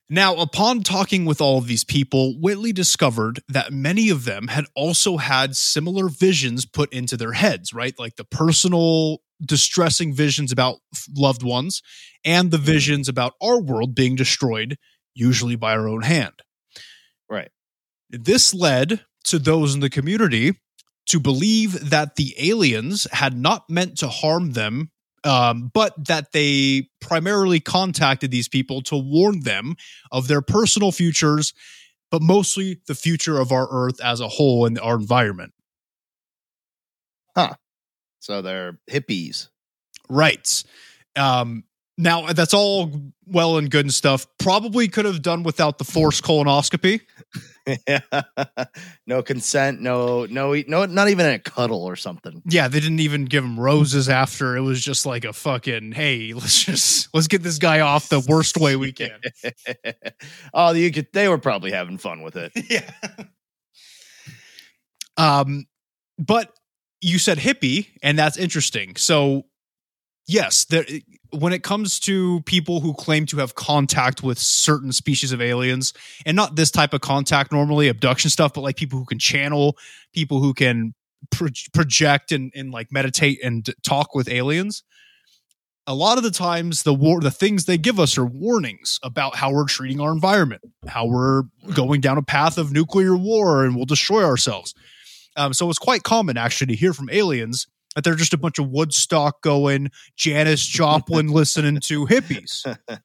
Now, upon talking with all of these people, Whitley discovered that many of them had also had similar visions put into their heads, right? Like the personal, distressing visions about loved ones and the visions about our world being destroyed, usually by our own hand. This led to those in the community to believe that the aliens had not meant to harm them, um, but that they primarily contacted these people to warn them of their personal futures, but mostly the future of our Earth as a whole and our environment. Huh. So they're hippies. Right. Um, now, that's all well and good and stuff. Probably could have done without the forced colonoscopy. (laughs) (laughs) no consent. No. No. No. Not even a cuddle or something. Yeah, they didn't even give him roses after. It was just like a fucking, hey, let's just let's get this guy off the worst way we can. (laughs) oh, you could. They were probably having fun with it. (laughs) yeah. Um, but you said hippie, and that's interesting. So, yes, there. When it comes to people who claim to have contact with certain species of aliens, and not this type of contact normally, abduction stuff, but like people who can channel, people who can pro- project and, and like meditate and talk with aliens. A lot of the times, the war, the things they give us are warnings about how we're treating our environment, how we're going down a path of nuclear war, and we'll destroy ourselves. Um, so it's quite common actually to hear from aliens that they're just a bunch of Woodstock going, Janis (laughs) Joplin listening to hippies. (laughs)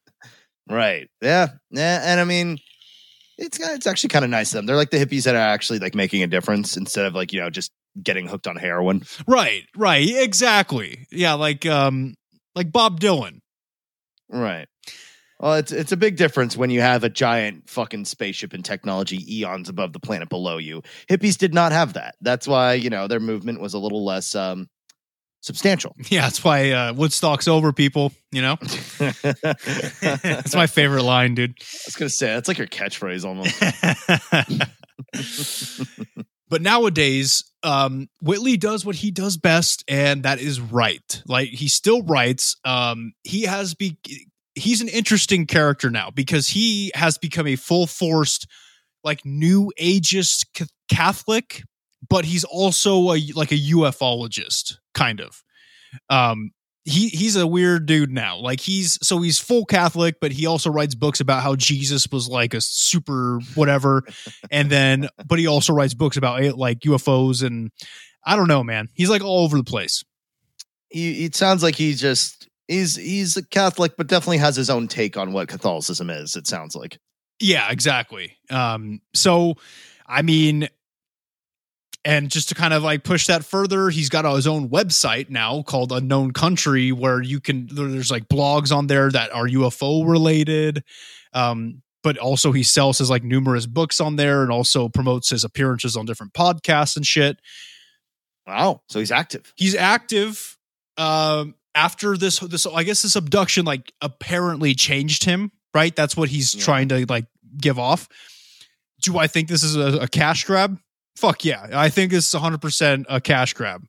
Right. Yeah. Yeah. And I mean, it's it's actually kind of nice of them. They're like the hippies that are actually like making a difference instead of like you know just getting hooked on heroin. right, right, exactly. Yeah, like um, like Bob Dylan. Right. Well, it's it's a big difference when you have a giant fucking spaceship and technology eons above the planet below you. Hippies did not have that. That's why you know their movement was a little less um, substantial. (laughs) Yeah, that's why uh, Woodstock's over, people. You know, (laughs) That's my favorite line, dude. I was gonna say that's like your catchphrase almost. (laughs) but nowadays, um, Whitley does what he does best, and that is write. Like he still writes. Um, he has be he's an interesting character now because he has become a full forced, like new ageist Catholic, but he's also a like a ufologist kind of. Um, he he's a weird dude now. Like he's so he's full Catholic, but he also writes books about how Jesus was like a super whatever, and then but he also writes books about eh, like UFOs and I don't know, man. He's like all over the place. He it sounds like he just he's he's a Catholic, but definitely has his own take on what Catholicism is. It sounds like. Yeah, exactly. Um, so I mean, and just to kind of like push that further, he's got his own website now called Unknown Country, where you can there's like blogs on there that are UFO related. Um, but also he sells his like numerous books on there and also promotes his appearances on different podcasts and shit. Wow. So he's active. He's active. Um, after this, this I guess this abduction like apparently changed him. Right, that's what he's Yeah. trying to like give off. Do I think this is a, a cash grab? Fuck yeah, I think this is 100 percent a cash grab.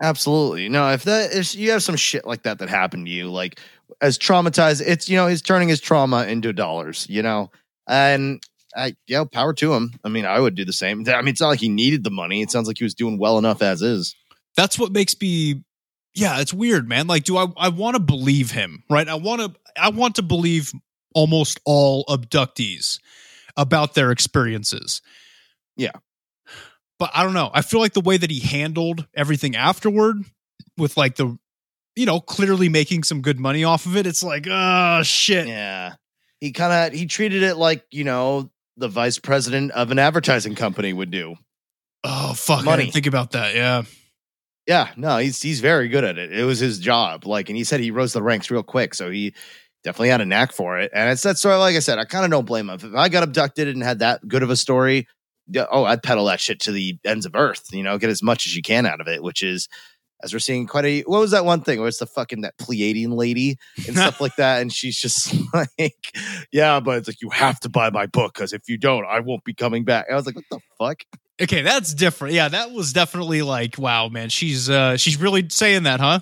Absolutely. No, if that if you have some shit like that that happened to you, like as traumatized, it's you know, he's turning his trauma into dollars, you know. And I yeah, power to him. I mean, I would do the same. I mean, it's not like he needed the money. It sounds like he was doing well enough as is. That's what makes me. Yeah, it's weird, man. Like, do I? I want to believe him, right? I want to. I want to believe almost all abductees about their experiences. Yeah. But I don't know. I feel like the way that he handled everything afterward, with like the, you know, clearly making some good money off of it. It's like, oh shit. Yeah. He kind of he treated it like, you know, the vice president of an advertising company would do. Oh fuck. I Money. didn't think about that. Yeah. Yeah, no, he's he's very good at it. It was his job. Like, and he said he rose the ranks real quick, so he definitely had a knack for it. And it's that story. Like I said, I kind of don't blame him. If I got abducted and had that good of a story, oh, I'd peddle that shit to the ends of earth. You know, get as much as you can out of it. Which is, as we're seeing, quite a. What was that one thing? Where it's the fucking that Pleiadian lady and stuff like that, and she's just (laughs) like, yeah, but it's like you have to buy my book because if you don't, I won't be coming back. I was like, what the fuck? Okay, that's different. Yeah, that was definitely like, wow, man. She's uh she's really saying that, huh?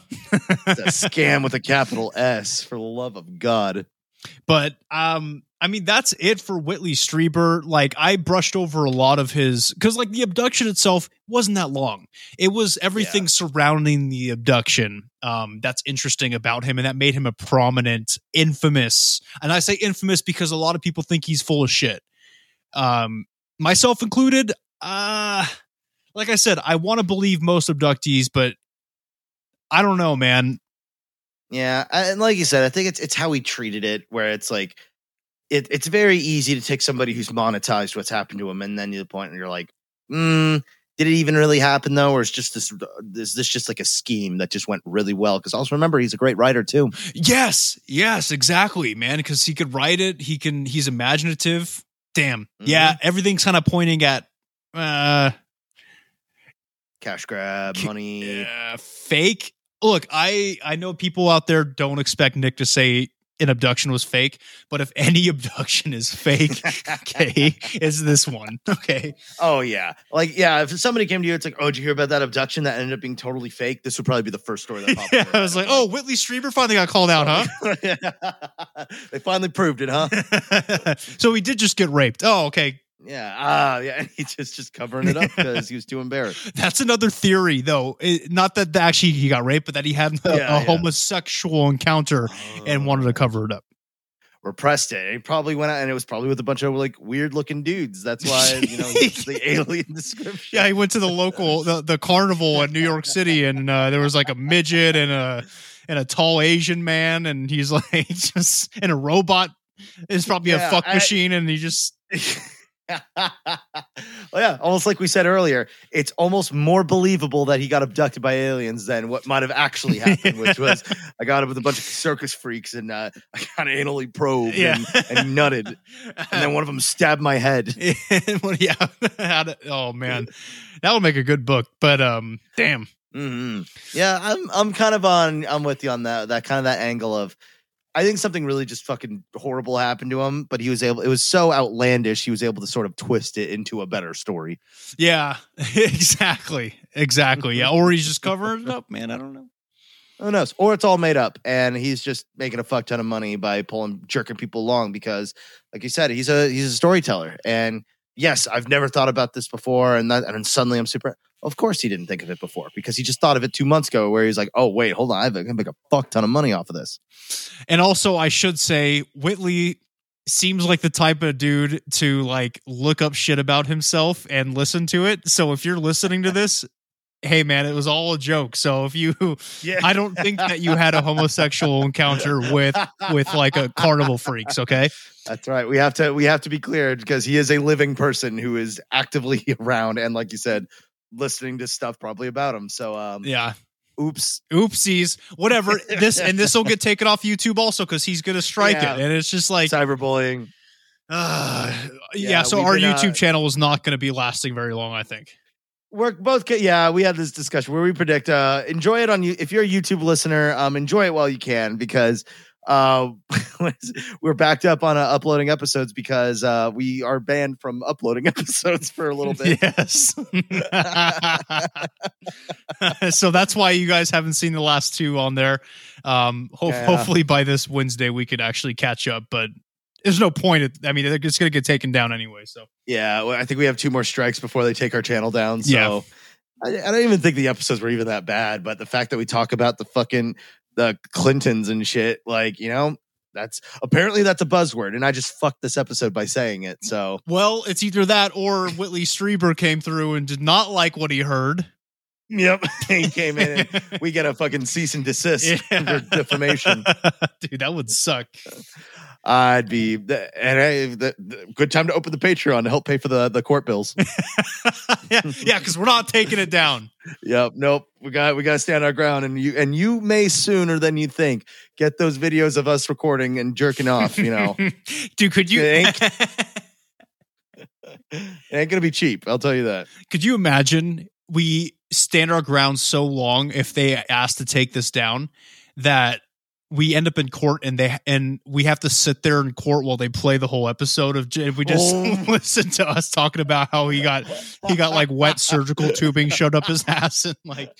It's a scam with a capital S. For the love of God. (laughs) But um, I mean, that's it for Whitley Strieber. Like, I brushed over a lot of his because, like, the abduction itself wasn't that long. It was everything Yeah. surrounding the abduction um, that's interesting about him, and that made him a prominent, infamous. And I say infamous because a lot of people think he's full of shit, um, myself included. Uh, like I said, I want to believe most abductees, but I don't know, man. Yeah, and like you said, I think it's it's how he treated it, where it's like it, it's very easy to take somebody who's monetized what's happened to him, and then to the point where you're like, mm, did it even really happen though, or is just this is this just like a scheme that just went really well? Because also remember, he's a great writer too. Yes, yes, exactly, man. Because he could write it. He can. He's imaginative. Damn. Yeah, everything's kind of pointing at uh Cash grab, money. uh, fake. Look, I I know people out there don't expect Nick to say an abduction was fake, but if any (laughs) abduction is fake, (laughs) okay, it's this one. Okay. Oh yeah, like yeah. If somebody came to you, it's like, oh, did you hear about that abduction that ended up being totally fake? This would probably be the first story that (laughs) popped. Yeah, I was like, oh, Whitley Strieber finally got called out, huh? they finally proved it, huh? so he did just get raped. Oh, okay. Yeah, ah, yeah. (laughs) And he's just just covering it up (laughs) because he was too embarrassed. That's another theory, though. It- not that actually he got raped, but that he had a, Yeah, a yeah. homosexual encounter and wanted to cover it up. repressed it. He probably went out, and it was probably with a bunch of like weird looking dudes. That's why (laughs) you know the alien description. Yeah, he went to the local the, the carnival in New York City, and uh, there was like a midget and a and a tall Asian man, and he's like just and a robot. It's probably Yeah, a fuck I- machine, and he just well, (laughs) yeah, almost like we said earlier, it's almost more believable that he got abducted by aliens than what might have actually happened, which was (laughs) I got up with a bunch of circus freaks and uh, (laughs) I got anally probed Yeah. and, and nutted, and then one of them stabbed my head. Yeah. Oh man, that would make a good book. But um, damn. hmm Yeah, I'm I'm kind of on I'm with you on that that kind of that angle of I think something really just fucking horrible happened to him, but he was able it was so outlandish he was able to sort of twist it into a better story. Yeah, (laughs) exactly, exactly. Yeah, or he's just covering it up, man. I don't know. Who knows? Or it's all made up and he's just making a fuck ton of money by pulling jerking people along because like you said, he's a he's a storyteller and yes, I've never thought about this before, and that, and then suddenly I'm super. Of course, he didn't think of it before because he just thought of it two months ago, where he's like, "Oh wait, hold on, I can make a fuck ton of money off of this." And also, I should say, Whitley seems like the type of dude to like look up shit about himself and listen to it. So if you're listening to this, hey man, it was all a joke. So if you, Yeah, I don't think that you had a homosexual encounter with with like a carnival freaks. Okay, That's right. We have to we have to be clear because he is a living person who is actively (laughs) around and like you said, listening to stuff probably about him. So um yeah. oops. Oopsies, whatever. This and this will get (laughs) taken off YouTube also because he's gonna strike Yeah. it, and it's just like, Cyberbullying. uh, (sighs) yeah, Yeah, So our been, uh, YouTube channel is not going to be lasting very long. I think. We're both yeah, we had this discussion where we predict uh enjoy it on you if you're a YouTube listener, um enjoy it while you can because uh (laughs) we're backed up on uh, uploading episodes because uh we are banned from uploading (laughs) episodes for a little bit. Yes. (laughs) so that's why you guys haven't seen the last two on there. Um, ho- Yeah. hopefully by this Wednesday we could actually catch up, but there's no point. I mean, it's going to get taken down anyway. So Yeah, well, I think we have two more strikes before they take our channel down. So Yeah. I, I don't even think the episodes were even that bad. But the fact that we talk about the fucking the Clintons and shit, like you know, that's apparently that's a buzzword, and I just fucked this episode by saying it. So Well, it's either that or Whitley Strieber came through and did not like what he heard. yep, (laughs) he came in. And (laughs) we get a fucking cease and desist for defamation. (laughs) Dude, that would suck. Uh, I'd be and I, the, the, good time to open the Patreon to help pay for the the court bills. (laughs) yeah, yeah, because we're not taking it down. Yep. Nope. We got we got to stand our ground, and you and you may sooner than you think get those videos of us recording and jerking off. You know, (laughs) dude, could you? It (laughs) it ain't gonna be cheap. I'll tell you that. could you imagine we stand our ground so long if they asked to take this down that we end up in court and they and we have to sit there in court while they play the whole episode of J- we just Oh. (laughs) listen to us talking about how he got he got like wet surgical tubing shoved up his ass and like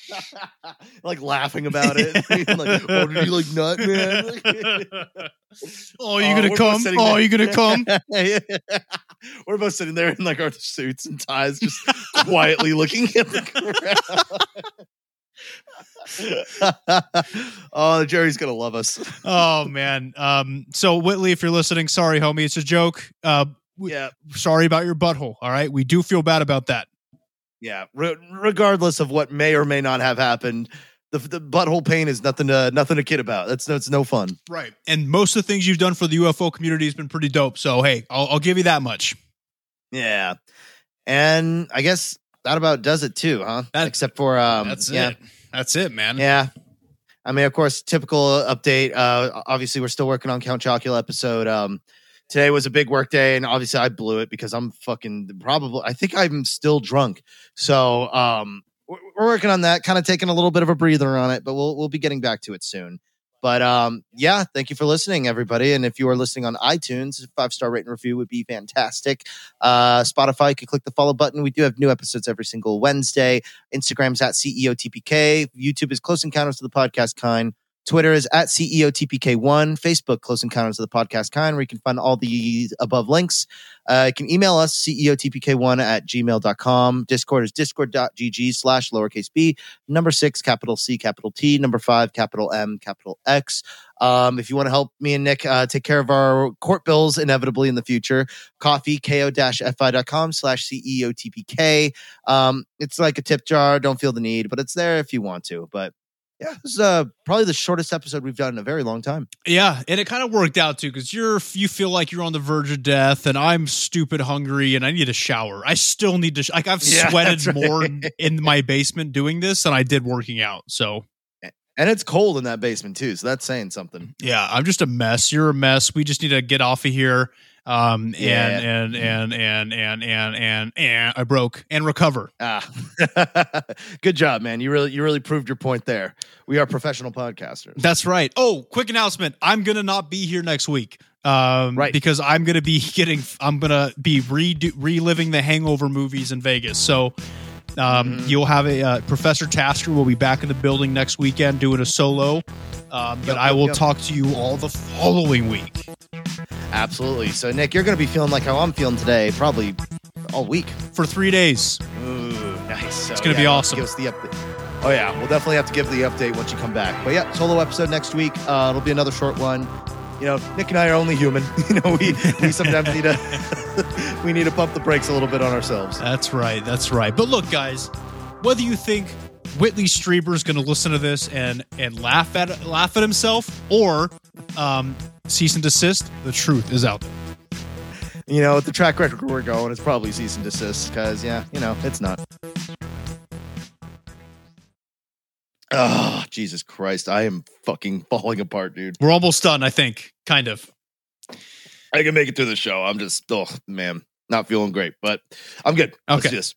(laughs) like laughing about it. (laughs) like, oh, did you like nut, man? oh you Oh, gonna we're come oh there. you gonna come we're both sitting there in like our suits and ties, just quietly looking at the ground. (laughs) oh, Jerry's gonna love us. (laughs) oh man um so whitley if you're listening sorry homie it's a joke uh w- Yeah, sorry about your butthole all right we do feel bad about that yeah. Re- regardless of what may or may not have happened, the, the butthole pain is nothing to nothing to kid about. That's that's no fun. Right. And most of the things you've done for the UFO community has been pretty dope. So, hey, I'll, I'll give you that much. Yeah, and I guess that about does it too, huh? That- Except for um, That's yeah, it. That's it, man. Yeah. I mean, of course, typical update. Uh, obviously, we're still working on Count Chocula episode. Um, today was a big work day, and obviously, I blew it because I'm fucking probably. I think I'm still drunk. So, um, we're, we're working on that. Kind of taking a little bit of a breather on it, but we'll we'll be getting back to it soon. But um, yeah, thank you for listening, everybody. And if you are listening on iTunes, five star rating review would be fantastic. Uh, Spotify, you can click the follow button. We do have new episodes every single Wednesday. Instagram's at CEOTPK. YouTube is Close Encounters of the Podcast Kind. Twitter is at E CEOTPK1. Facebook, Close Encounters of the Podcast Kind, where you can find all the above links. Uh, you can email us, E CEOTPK1 at gmail.com. Discord is discord.gg slash lowercase b, number six, capital C, capital T, number five, capital M, capital X. Um, if you want to help me and Nick uh, take care of our court bills inevitably in the future, coffee, ko-fi.com slash CEOTPK. Um, it's like a tip jar. Don't feel the need, but it's there if you want to. But yeah, this is uh, probably the shortest episode we've done in a very long time. Yeah, and it kind of worked out too because you're you feel like you're on the verge of death, and I'm stupid hungry, and I need a shower. I still need to. Sh- like I've (laughs) Yeah, sweated right. more in my basement doing this than I did working out. So And it's cold in that basement too, so that's saying something. yeah, I'm just a mess. You're a mess. We just need to get off of here. Um, Yeah. and, and and and and and and and I broke and recover. Ah, (laughs) good job, man. You really, you really proved your point there. We are professional podcasters. That's right. Oh, quick announcement. I'm going to not be here next week. Um, Right. because I'm going to be (laughs) getting, I'm going to be redo, reliving the hangover movies in Vegas. So, um, Mhm. you'll have a, uh, Professor Tasker will be back in the building next weekend doing a solo. Um, but Yep, I will yep. talk to you all the following week. Absolutely. So, Nick, you're going to be feeling like how I'm feeling today, probably all week. for three days. Ooh, nice. So, It's be you'll have to awesome. Give us the update. Oh yeah, we'll definitely have to give the update once you come back. But yeah, solo episode next week. Uh, it'll be another short one. You know, Nick and I are only human. (laughs) You know, we we sometimes need to (laughs) we need to pump the brakes a little bit on ourselves. That's right. That's right. But look, guys, whether you think Whitley Strieber is going to listen to this and and laugh at laugh at himself or um, cease and desist, the truth is out there. You know, with the track record we're going, it's probably cease and desist because yeah, you know, it's not. Oh, Jesus Christ. I am fucking falling apart, dude. We're almost done, I think. Kind of. I can make it through the show. I'm just, oh, man, not feeling great, but I'm good. Let's Okay. do this.